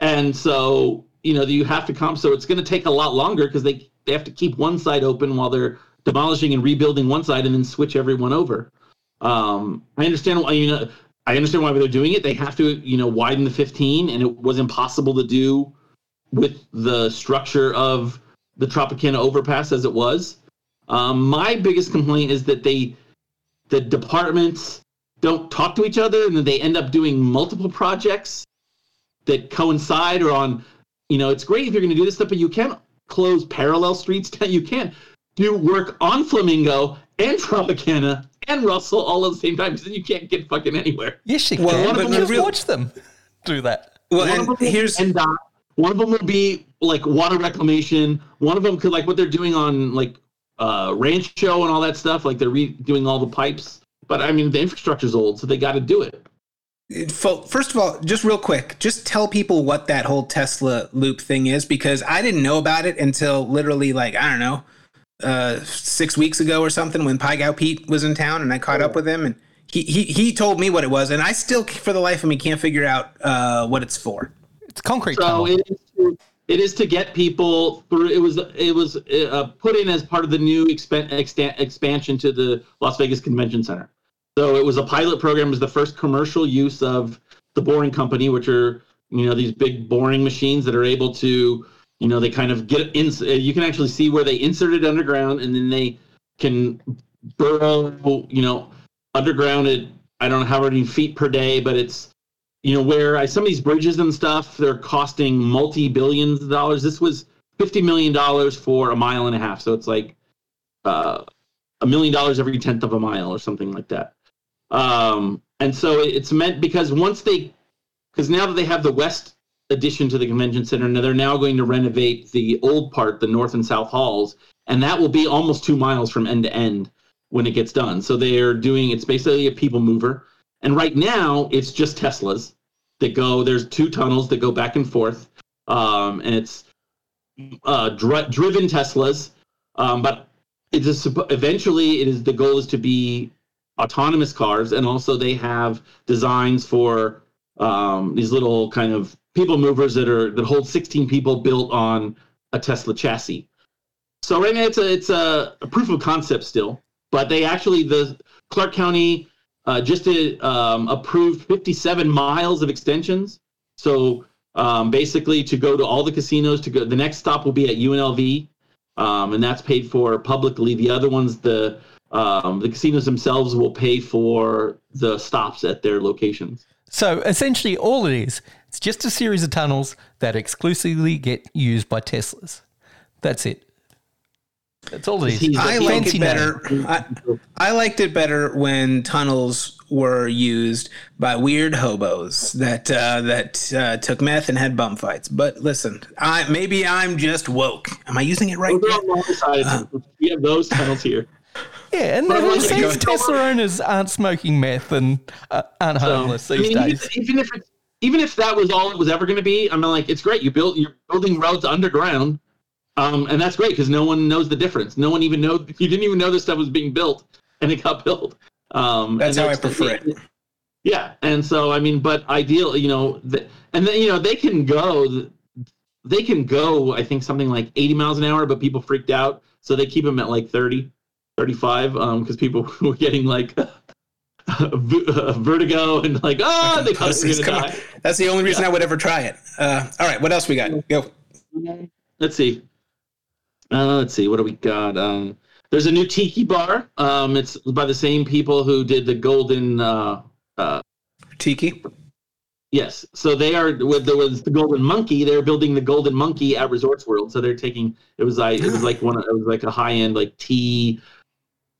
And so, you know, you have to come. So it's going to take a lot longer because they, they have to keep one side open while they're demolishing and rebuilding one side and then switch everyone over. Um, I understand why you know I understand why they're doing it. They have to you know widen the 15, and it was impossible to do with the structure of the Tropicana overpass as it was. Um, my biggest complaint is that they the departments don't talk to each other, and then they end up doing multiple projects that coincide or on. You know, it's great if you're going to do this stuff, but you can't close parallel streets. You can't do work on Flamingo and Tropicana and Russell all at the same time because then you can't get fucking anywhere. Yes, you Well, can. one of But them just real- watch them do that. Well, one of and them will here's be NDOT, one of them will be like water reclamation. One of them could like what they're doing on like uh Rancho and all that stuff. Like they're redoing all the pipes. But I mean, the infrastructure's old, so they got to do it. Fo- First of all, just real quick, just tell people what that whole Tesla loop thing is because I didn't know about it until literally like I don't know, uh, six weeks ago or something when Pai Gow Pete was in town and I caught up with him and he, he he told me what it was and I still for the life of me can't figure out uh, what it's for. It's concrete So tunnel. it is, to, it is to get people through. It was it was uh, put in as part of the new expan- extan- expansion to the Las Vegas Convention Center. So it was a pilot program. It was the first commercial use of the boring company, which are you know these big boring machines that are able to you know they kind of get in. You can actually see where they insert it underground, and then they can burrow you know underground at I don't know how many feet per day, but it's you know where I, some of these bridges and stuff they're costing multi billions of dollars. This was fifty million dollars for a mile and a half, so it's like uh, a million dollars every tenth of a mile or something like that. Um, and so it's meant because once they, because now that they have the west addition to the convention center, now they're now going to renovate the old part, the north and south halls, and that will be almost two miles from end to end when it gets done. So they're doing it's basically a people mover, and right now it's just Teslas that go. There's two tunnels that go back and forth, um, and it's uh, dri- driven Teslas, um, but it is eventually it is the goal is to be autonomous cars, and also they have designs for um, these little kind of people movers that are that hold 16 people built on a Tesla chassis. So right now it's a it's a, a proof of concept still, but they actually the Clark County uh, just did, um, approved 57 miles of extensions. So um, basically, to go to all the casinos, to go the next stop will be at UNLV, um, and that's paid for publicly. The other ones, the um, the casinos themselves will pay for the stops at their locations. So essentially, all it is, it's just a series of tunnels that exclusively get used by Teslas. That's it. That's all it is. I like it better. I, I liked it better when tunnels were used by weird hobos that uh, that uh, took meth and had bum fights. But listen, I maybe I'm just woke. Am I using it right? Those are on the other side. we have those tunnels here. Yeah, and But who says you Tesla owners aren't smoking meth and uh, aren't So, homeless I these mean, days? even, even if it's, even if that was all it was ever going to be, I mean, like it's great. You build you're building roads underground, um, and that's great because no one knows the difference. No one even know [laughs] you didn't even know this stuff was being built, and it got built. Um, That's and how I prefer it. [laughs] Yeah, and so I mean, but ideal, you know, the, and then you know they can go, they can go. I think something like 80 miles an hour, but people freaked out, so they keep them at like 30, 35, um, because people [laughs] were getting like [laughs] vertigo and like ah, they thought they were come gonna on. die. That's the only reason I would ever try it. Uh, all right, what else we got? Go. Let's see. Uh, let's see. What do we got? Um, there's a new tiki bar. Um, it's by the same people who did the golden. Uh, uh, Tiki. Yes. So they are with there was the Golden Monkey. They're building the Golden Monkey at Resorts World. So they're taking it was like it was [gasps] like one of, it was like a high end like tea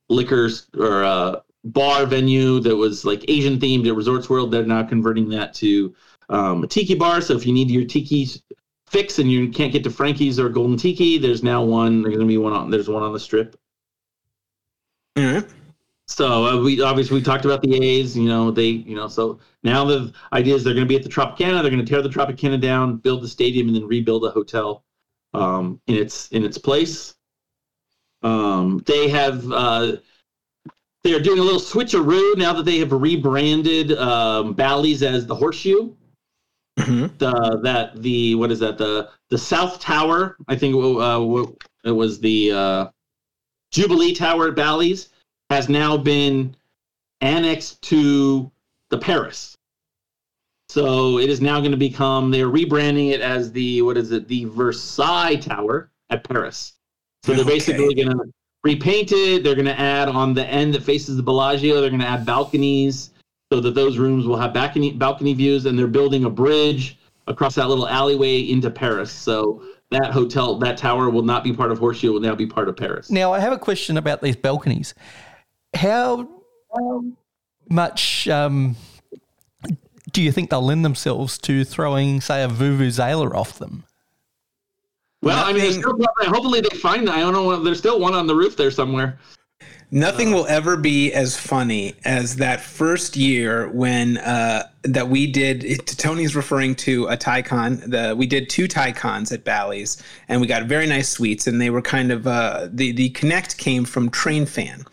liquors or uh, bar venue that was like Asian themed at Resorts World. They're now converting that to um, a tiki bar. So if you need your tiki fix and you can't get to Frankie's or Golden Tiki, there's now one. There's gonna be one on. There's one on the strip. All right. So uh, we obviously we talked about the A's. You know they you know so now the idea is they're going to be at the Tropicana. They're going to tear the Tropicana down, build the stadium, and then rebuild a hotel um, in its in its place. Um, they have uh, they are doing a little switcheroo now that they have rebranded um, Bally's as the Horseshoe. Mhm. The that the what is that the the South Tower? I think uh, it was the uh, Jubilee Tower at Bally's has now been annexed to the Paris. So it is now going to become they're rebranding it as the what is it the Versailles Tower at Paris. So they're Okay. basically going to repaint it. They're going to add on the end that faces the Bellagio. They're going to add balconies so that those rooms will have balcony balcony views. And they're building a bridge across that little alleyway into Paris. So that hotel, that tower, will not be part of Horseshoe. Will now be part of Paris. Now, I have a question about these balconies. How much um, do you think they'll lend themselves to throwing, say, a vuvuzela off them? Well, I mean, there's Nothing- still, hopefully they find. that. I don't know. There's still one on the roof there somewhere. Nothing will ever be as funny as that first year when uh, that we did. Tony's referring to a Tycon. The we did two Tycons at Bally's, and we got very nice suites, and they were kind of uh, the the connect came from Train Fan,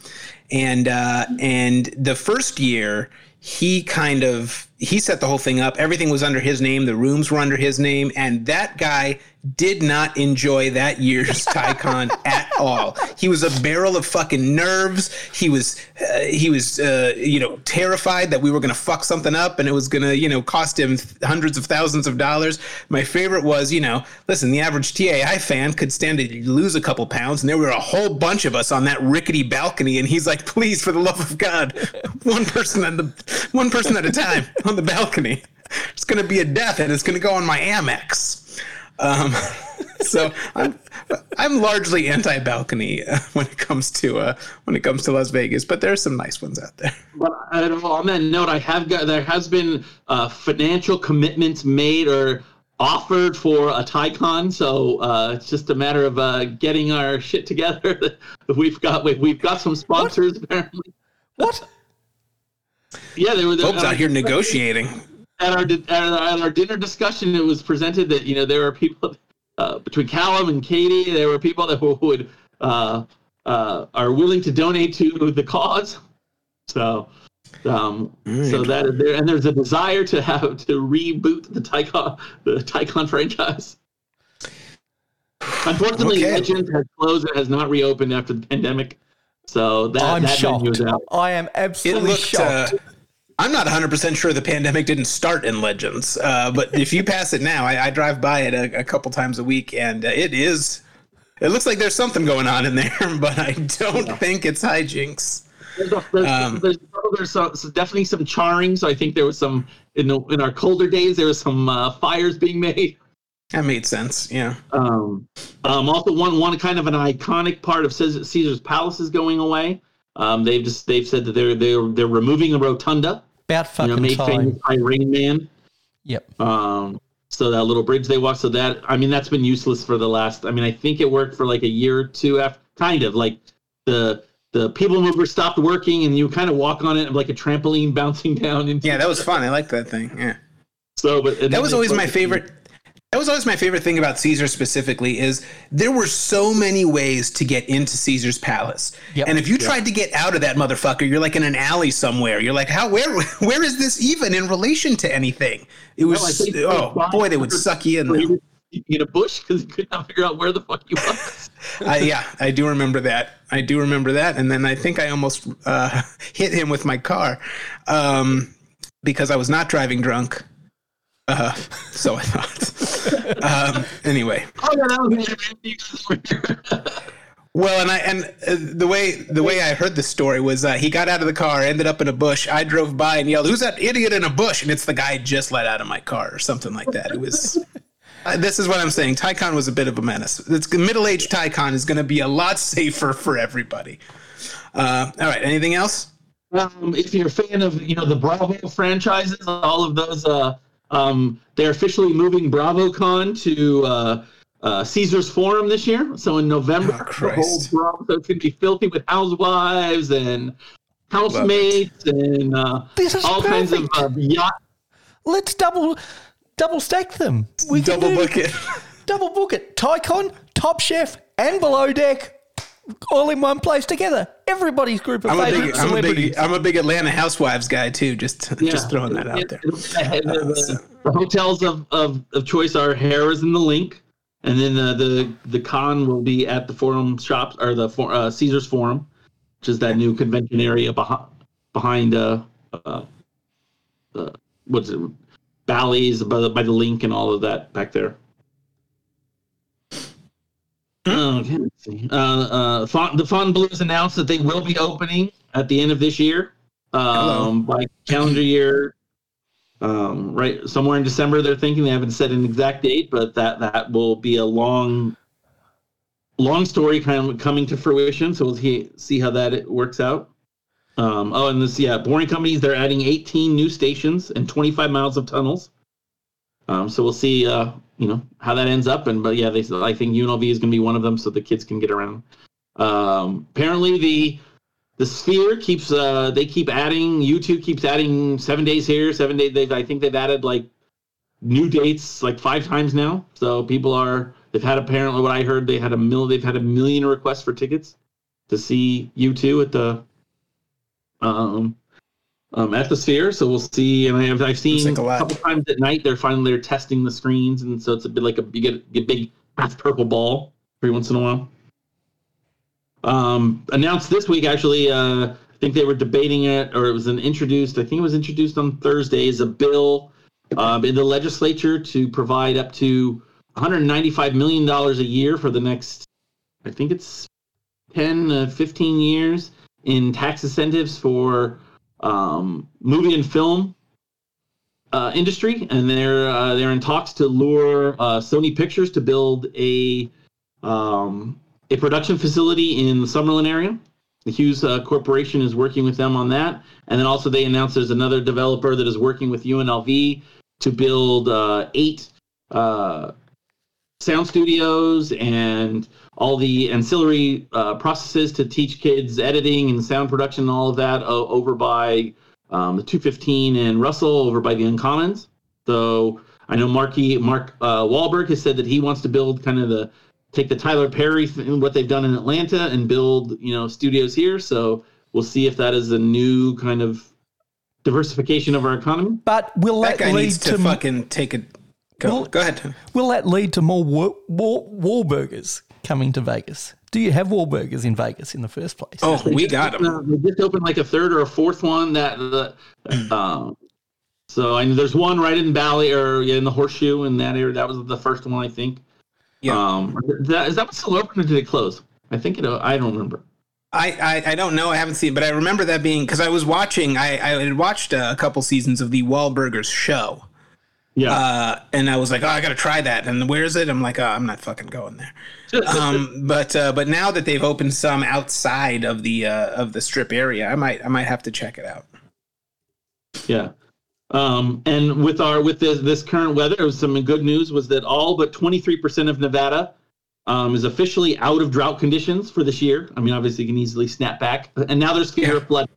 and uh, and the first year he kind of he set the whole thing up. Everything was under his name. The rooms were under his name, and that guy did not enjoy that year's [laughs] Tycon at all. He was a barrel of fucking nerves. He was uh, he was uh, you know terrified that we were gonna fuck something up and it was gonna you know cost him hundreds of thousands of dollars. My favorite was you know listen, the average TAI fan could stand to lose a couple pounds, and there were a whole bunch of us on that rickety balcony, and he's like, please, for the love of God, [laughs] one person at the [laughs] one person at a time [laughs] on the balcony. It's gonna be a death, and it's gonna go on my Amex. Um, [laughs] so I'm I'm largely anti-balcony uh, when it comes to uh, when it comes to Las Vegas, but there are some nice ones out there. But on that note, I have got there has been uh, financial commitments made or offered for a Tycon, so uh, it's just a matter of uh, getting our shit together. we've got we, we've got some sponsors apparently. What? Yeah, they were Folks out here negotiating. at our, at our at our dinner discussion, it was presented that you know there were people uh, between Callum and Katie. There were people that [laughs] would uh, uh, are willing to donate to the cause. So, um, so that is there, and there's a desire to have to reboot the Tycon the Tycon franchise. Unfortunately, Okay. Legends has closed and has not reopened after the pandemic. So that I'm that shocked. is out. I am absolutely looked. Uh, shocked. I'm not 100 percent sure the pandemic didn't start in Legends, uh, but if you pass it now, I, I drive by it a, a couple times a week, and uh, it is. It looks like there's something going on in there, [laughs] but I don't think it's hijinks. There's, a- there's, Um, there's, there's some, so definitely some charring. So I think there was some in the in our colder days. There was some uh, fires being made. That made sense. Yeah. Um, um, also, one one kind of an iconic part of Caesar's Palace is going away. Um, they've just they've said that they're they're they're removing the rotunda. About You fucking know, made time. famous by Rain Man. Yep. Um, so that little bridge they walk. So that I mean that's been useless for the last. I mean I think it worked for like a year or two after. Kind of like the the people mover stopped working and you kind of walk on it like a trampoline [laughs] bouncing down. Into Yeah, that was fun. I like that thing. Yeah. So, but and That was always my favorite. That was always my favorite thing about Caesar specifically is there were so many ways to get into Caesar's palace. Yep. And if you tried to get out of that motherfucker, you're like in an alley somewhere. You're like, how where [laughs] where is this even in relation to anything? It was Well, oh boy, they would suck you in. So he There. in a bush because you could not figure out where the fuck you was. [laughs] I, yeah, I do remember that. I do remember that. And then I think I almost uh, [laughs] hit him with my car um, because I was not driving drunk. Uh, so I thought. Um, anyway, oh yeah, that was the you guys were here. Well, and I and uh, the way the way I heard the story was uh, he got out of the car, ended up in a bush. I drove by and yelled, "Who's that idiot in a bush?" And it's the guy I just let out of my car or something like that. It was. Uh, this is what I'm saying. Tycon was a bit of a menace. It's middle-aged Tycon is going to be a lot safer for everybody. Uh, all right. Anything else? Um, if you're a fan of you know the Bravo franchises, all of those, uh, um, they're officially moving BravoCon to uh, uh, Caesar's Forum this year. So in November, Oh, the whole Christ. Bravo so it's going to be filthy with housewives and housemates and uh, This is all kinds of uh, yacht. Let's double double stack them. We can Double do- book it. [laughs] Double book it. Tycon, Top Chef, and Below Deck, all in one place together. Everybody's group of I'm a favorite big, I'm a celebrities. big, I'm a big Atlanta Housewives guy too. Just, [laughs] just throwing that out there. [laughs] the, the hotels of, of, of choice are Harrah's and the LINQ, and then the, the the con will be at the Forum shops or the for, uh, Caesar's Forum, which is that new convention area behind behind uh, uh, uh what's it Bally's by the, by the LINQ and all of that back there. Okay. Uh, uh, Font, the Fontainebleau announced that they will be opening at the end of this year, um, by calendar year um, right somewhere in December. They're thinking they haven't set an exact date, but that that will be a long, long story kind of coming to fruition. So we'll see see how that it works out. Um, oh, and this yeah, Boring Companies they're adding 18 new stations and 25 miles of tunnels. Um, so we'll see, uh, you know, how that ends up. And but yeah, they I think UNLV is going to be one of them, so the kids can get around. Um, apparently the the sphere keeps uh they keep adding U2 keeps adding seven days here seven days they i think they've added like new dates like five times now so people are they've had apparently what i heard they had a mil they've had a million requests for tickets to see U2 at the um um at the sphere so we'll see. And i've, I've seen like a a couple times at night they're finally they're testing the screens and so it's a bit like a you get a big half purple ball every once in a while. Um, announced this week actually uh, i think they were debating it or it was an introduced i think it was introduced on thursday as a bill um, in the legislature to provide up to 195 million dollars a year for the next i think it's 10 uh, 15 years in tax incentives for um, movie and film uh, industry and they're uh, they're in talks to lure uh, sony pictures to build a um, a production facility in the Summerlin area. The Hughes uh, Corporation is working with them on that. And then also they announced there's another developer that is working with UNLV to build uh, eight sound studios and all the ancillary uh, processes to teach kids editing and sound production and all of that uh, over by um, the 215 and Russell over by the Uncommons. So I know Marky, Mark uh, Wahlberg has said that he wants to build kind of the take the Tyler Perry th- what they've done in Atlanta and build you know studios here. So we'll see if that is a new kind of diversification of our economy. But will That that, guy lead needs to, to, fucking take a. Go, Well- go ahead. will that lead to more war, war, Wahlburgers coming to Vegas? Do you have Wahlburgers in Vegas in the first place? Oh, we got them. Uh, they just opened like a third or a fourth one that the. um, so I know there's one right in Valley or yeah, in the Horseshoe in that area. That was the first one I think. Yeah. Um, is that, is that one still open or did it close? I think it. I don't remember. I, I, I don't know. I haven't seen, it, but I remember that being because I was watching. I, I had watched a couple seasons of the Wahlburgers show, Yeah. uh, and I was like, oh, I got to try that. And where is it? I'm like, oh, I'm not fucking going there. [laughs] Um, but uh, but now that they've opened some outside of the uh, of the strip area, I might I might have to check it out. Yeah. Um, and with our with this this current weather, some good news was that all but 23% of Nevada um, is officially out of drought conditions for this year. I mean, obviously, you can easily snap back, and now there's fear of flood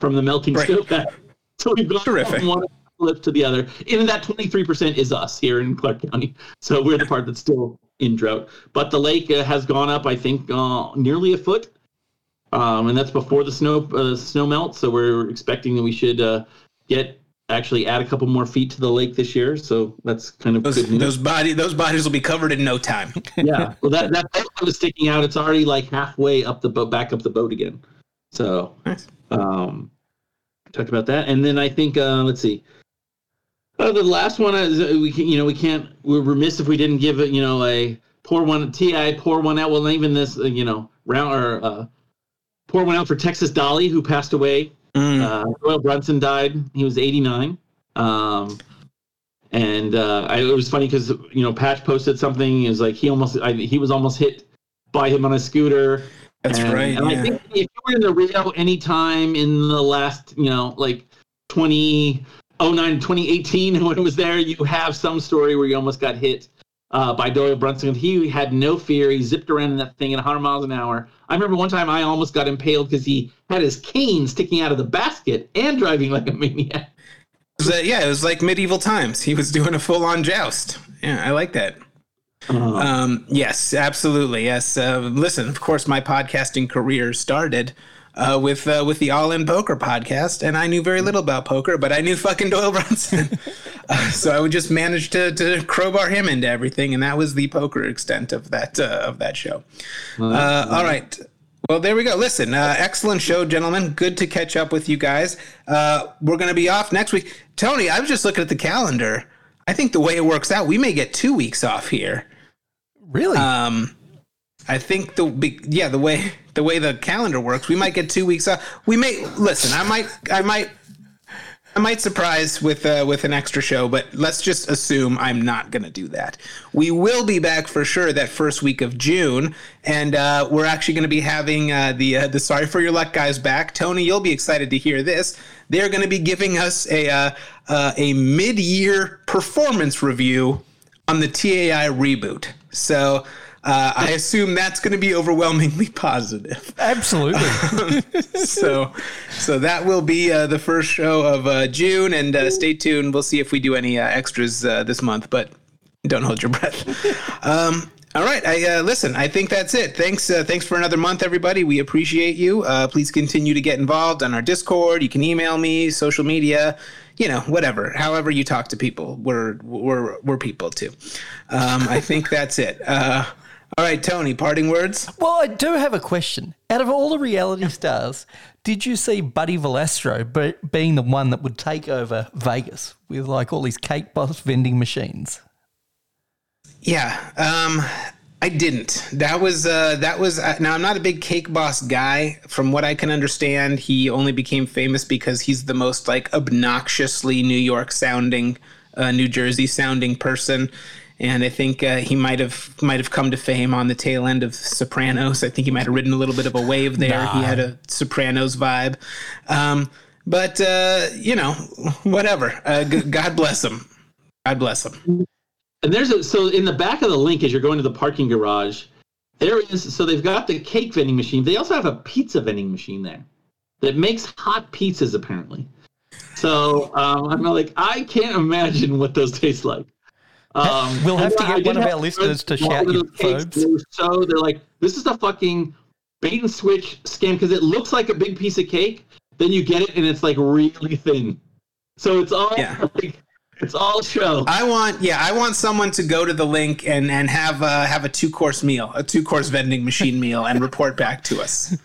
from the melting Right. snowpack. [laughs] So we've gone Terrific. from one flip to the other. And that 23% is us here in Clark County. So we're the part that's still in drought. But the lake uh, has gone up, I think, uh, nearly a foot. Um, and that's before the snow uh, snow melt. So we're expecting that we should uh, get actually add a couple more feet to the lake this year. So that's kind of Those good news. those body those bodies will be covered in no time. [laughs] yeah. Well, that that boat that was sticking out. It's already like halfway up the boat, back up the boat again. So, Nice. um, talked about that, and then I think uh, let's see. Uh, the last one is uh, we can, you know, we can't. We're remiss if we didn't give it, you know, a pour one Ti, pour one out. Well, even this, uh, you know, round or uh, pour one out for Texas Dolly, who passed away. Mm. Uh, Doyle Brunson died. He was 89. Um, and uh, I, it was funny because you know Patch posted something. It was like he almost I, he was almost hit by him on a scooter. That's and, right. And yeah. I think if you were in the Rio anytime in the last, you know, like 2009, 2018, [laughs] when it was there, you have some story where you almost got hit uh, by Doyle Brunson. He had no fear. He zipped around in that thing at 100 miles an hour. I remember one time I almost got impaled because he had his cane sticking out of the basket and driving like a [laughs] maniac. It was, uh, yeah, it was like medieval times. He was doing a full on joust. Yeah, I like that. Uh, Um, yes, absolutely. Yes. Uh, listen, of course, my podcasting career started uh, with uh, with the All In Poker podcast, and I knew very little about poker, but I knew fucking Doyle Brunson, [laughs] uh, so I would just manage to, to crowbar him into everything, and that was the poker extent of that uh, of that show. Uh, all right. Well, there we go. Listen, uh, excellent show, gentlemen. Good to catch up with you guys. Uh, we're going to be off next week. Tony, I was just looking at the calendar. I think the way it works out, we may get two weeks off here. Really? Um, I think the yeah the way the way the calendar works, we might get two weeks off. We may listen. I might I might I might surprise with uh, with an extra show, but let's just assume I'm not going to do that. We will be back for sure that first week of June, and uh, we're actually going to be having uh, the uh, the Sorry for Your Luck guys back. Tony, you'll be excited to hear this. They're going to be giving us a uh, uh, a mid year performance review on the TAI reboot. So. Uh, I assume that's going to be overwhelmingly [laughs] positive Absolutely. [laughs] so so that will be uh, the first show of uh, June, and uh, stay tuned. We'll see if we do any uh, extras uh, this month, but don't hold your [laughs] breath. Um, all right, I uh, listen. I think that's it. Thanks, uh, thanks for another month, everybody. We appreciate you. Uh, please continue to get involved on our Discord. You can email me, social media, you know, whatever. However you talk to people, we're we're we're people too. Um, I think that's it. Uh, all right, Tony. Parting words. well, I do have a question. Out of all the reality stars, did you see Buddy Valastro be, being the one that would take over Vegas with like all these cake boss vending machines? Yeah, um, I didn't. That was uh, that was uh, now. I'm not a big Cake Boss guy. From what I can understand, he only became famous because he's the most like obnoxiously New York sounding, uh, New Jersey sounding person. And I think uh, he might have might have come to fame on the tail end of Sopranos. I think he might have ridden a little bit of a wave there. He had a Sopranos vibe, um, but uh, you know, whatever. Uh, g- God bless him. God bless him. And there's a so in the back of the LINQ as you're going to the parking garage, there is so they've got the cake vending machine. They also have a pizza vending machine there that makes hot pizzas apparently. So um, I'm like, I can't imagine what those taste like. Um, We'll have to get one of our listeners to shout one of you Fobes. and they were So they're like, this is a fucking bait and switch scam because it looks like a big piece of cake. Then you get it and it's like really thin. So it's all Yeah. like, it's all show. I want, yeah, I want someone to go to the LINQ and and have uh, have a two course meal, a two course vending machine meal, and report back to us.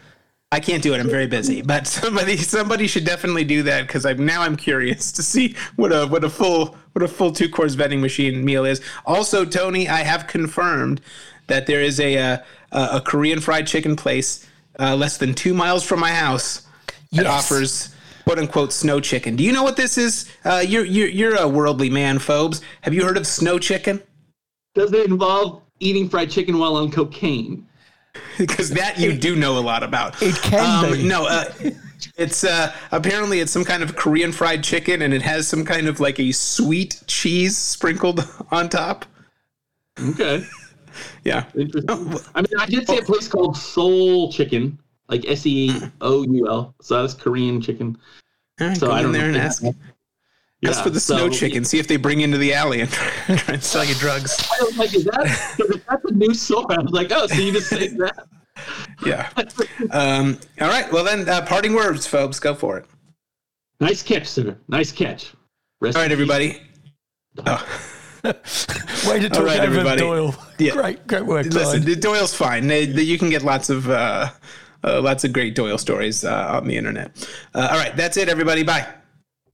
I can't do it; I'm very busy. But [laughs] somebody somebody should definitely do that because I'm now I'm curious to see what a what a full what a full two course vending machine meal is. Also, Tony, I have confirmed that there is a uh, a, a Korean fried chicken place uh, less than two miles from my house that Yes. offers quote unquote snow chicken. Do you know what this is? Uh, you're you're you're a worldly man, Fobes. Have you heard of snow chicken? Does it involve eating fried chicken while on cocaine? [laughs] Because that you do know a lot about. It can Um, be. No, uh, it's uh, apparently it's some kind of Korean fried chicken, and it has some kind of like a sweet cheese sprinkled [laughs] on top. Okay, [laughs] Yeah. interesting. I mean, I did see a place called Seoul Chicken, like S E O U L. So that's Korean chicken. All right, So go I in don't there know and if ask. They- Ask Yeah, for the snow so- chicken. See if they bring into the alley and try and sell you [laughs] drugs. I was like, is that if that's a new store? I was like, oh, so you just say that? Yeah. Um, all right. Well, then, uh, parting words, Fobes. Go for it. nice catch, sir. Nice catch. Rest All right, everybody. Oh. [laughs] Way to talk right, over everybody. Doyle. Yeah. Great, great work, Listen, Clyde. Doyle's fine. They- they- You can get lots of uh, uh, lots of great Doyle stories uh, on the internet. Uh, all right, that's it, everybody. Bye.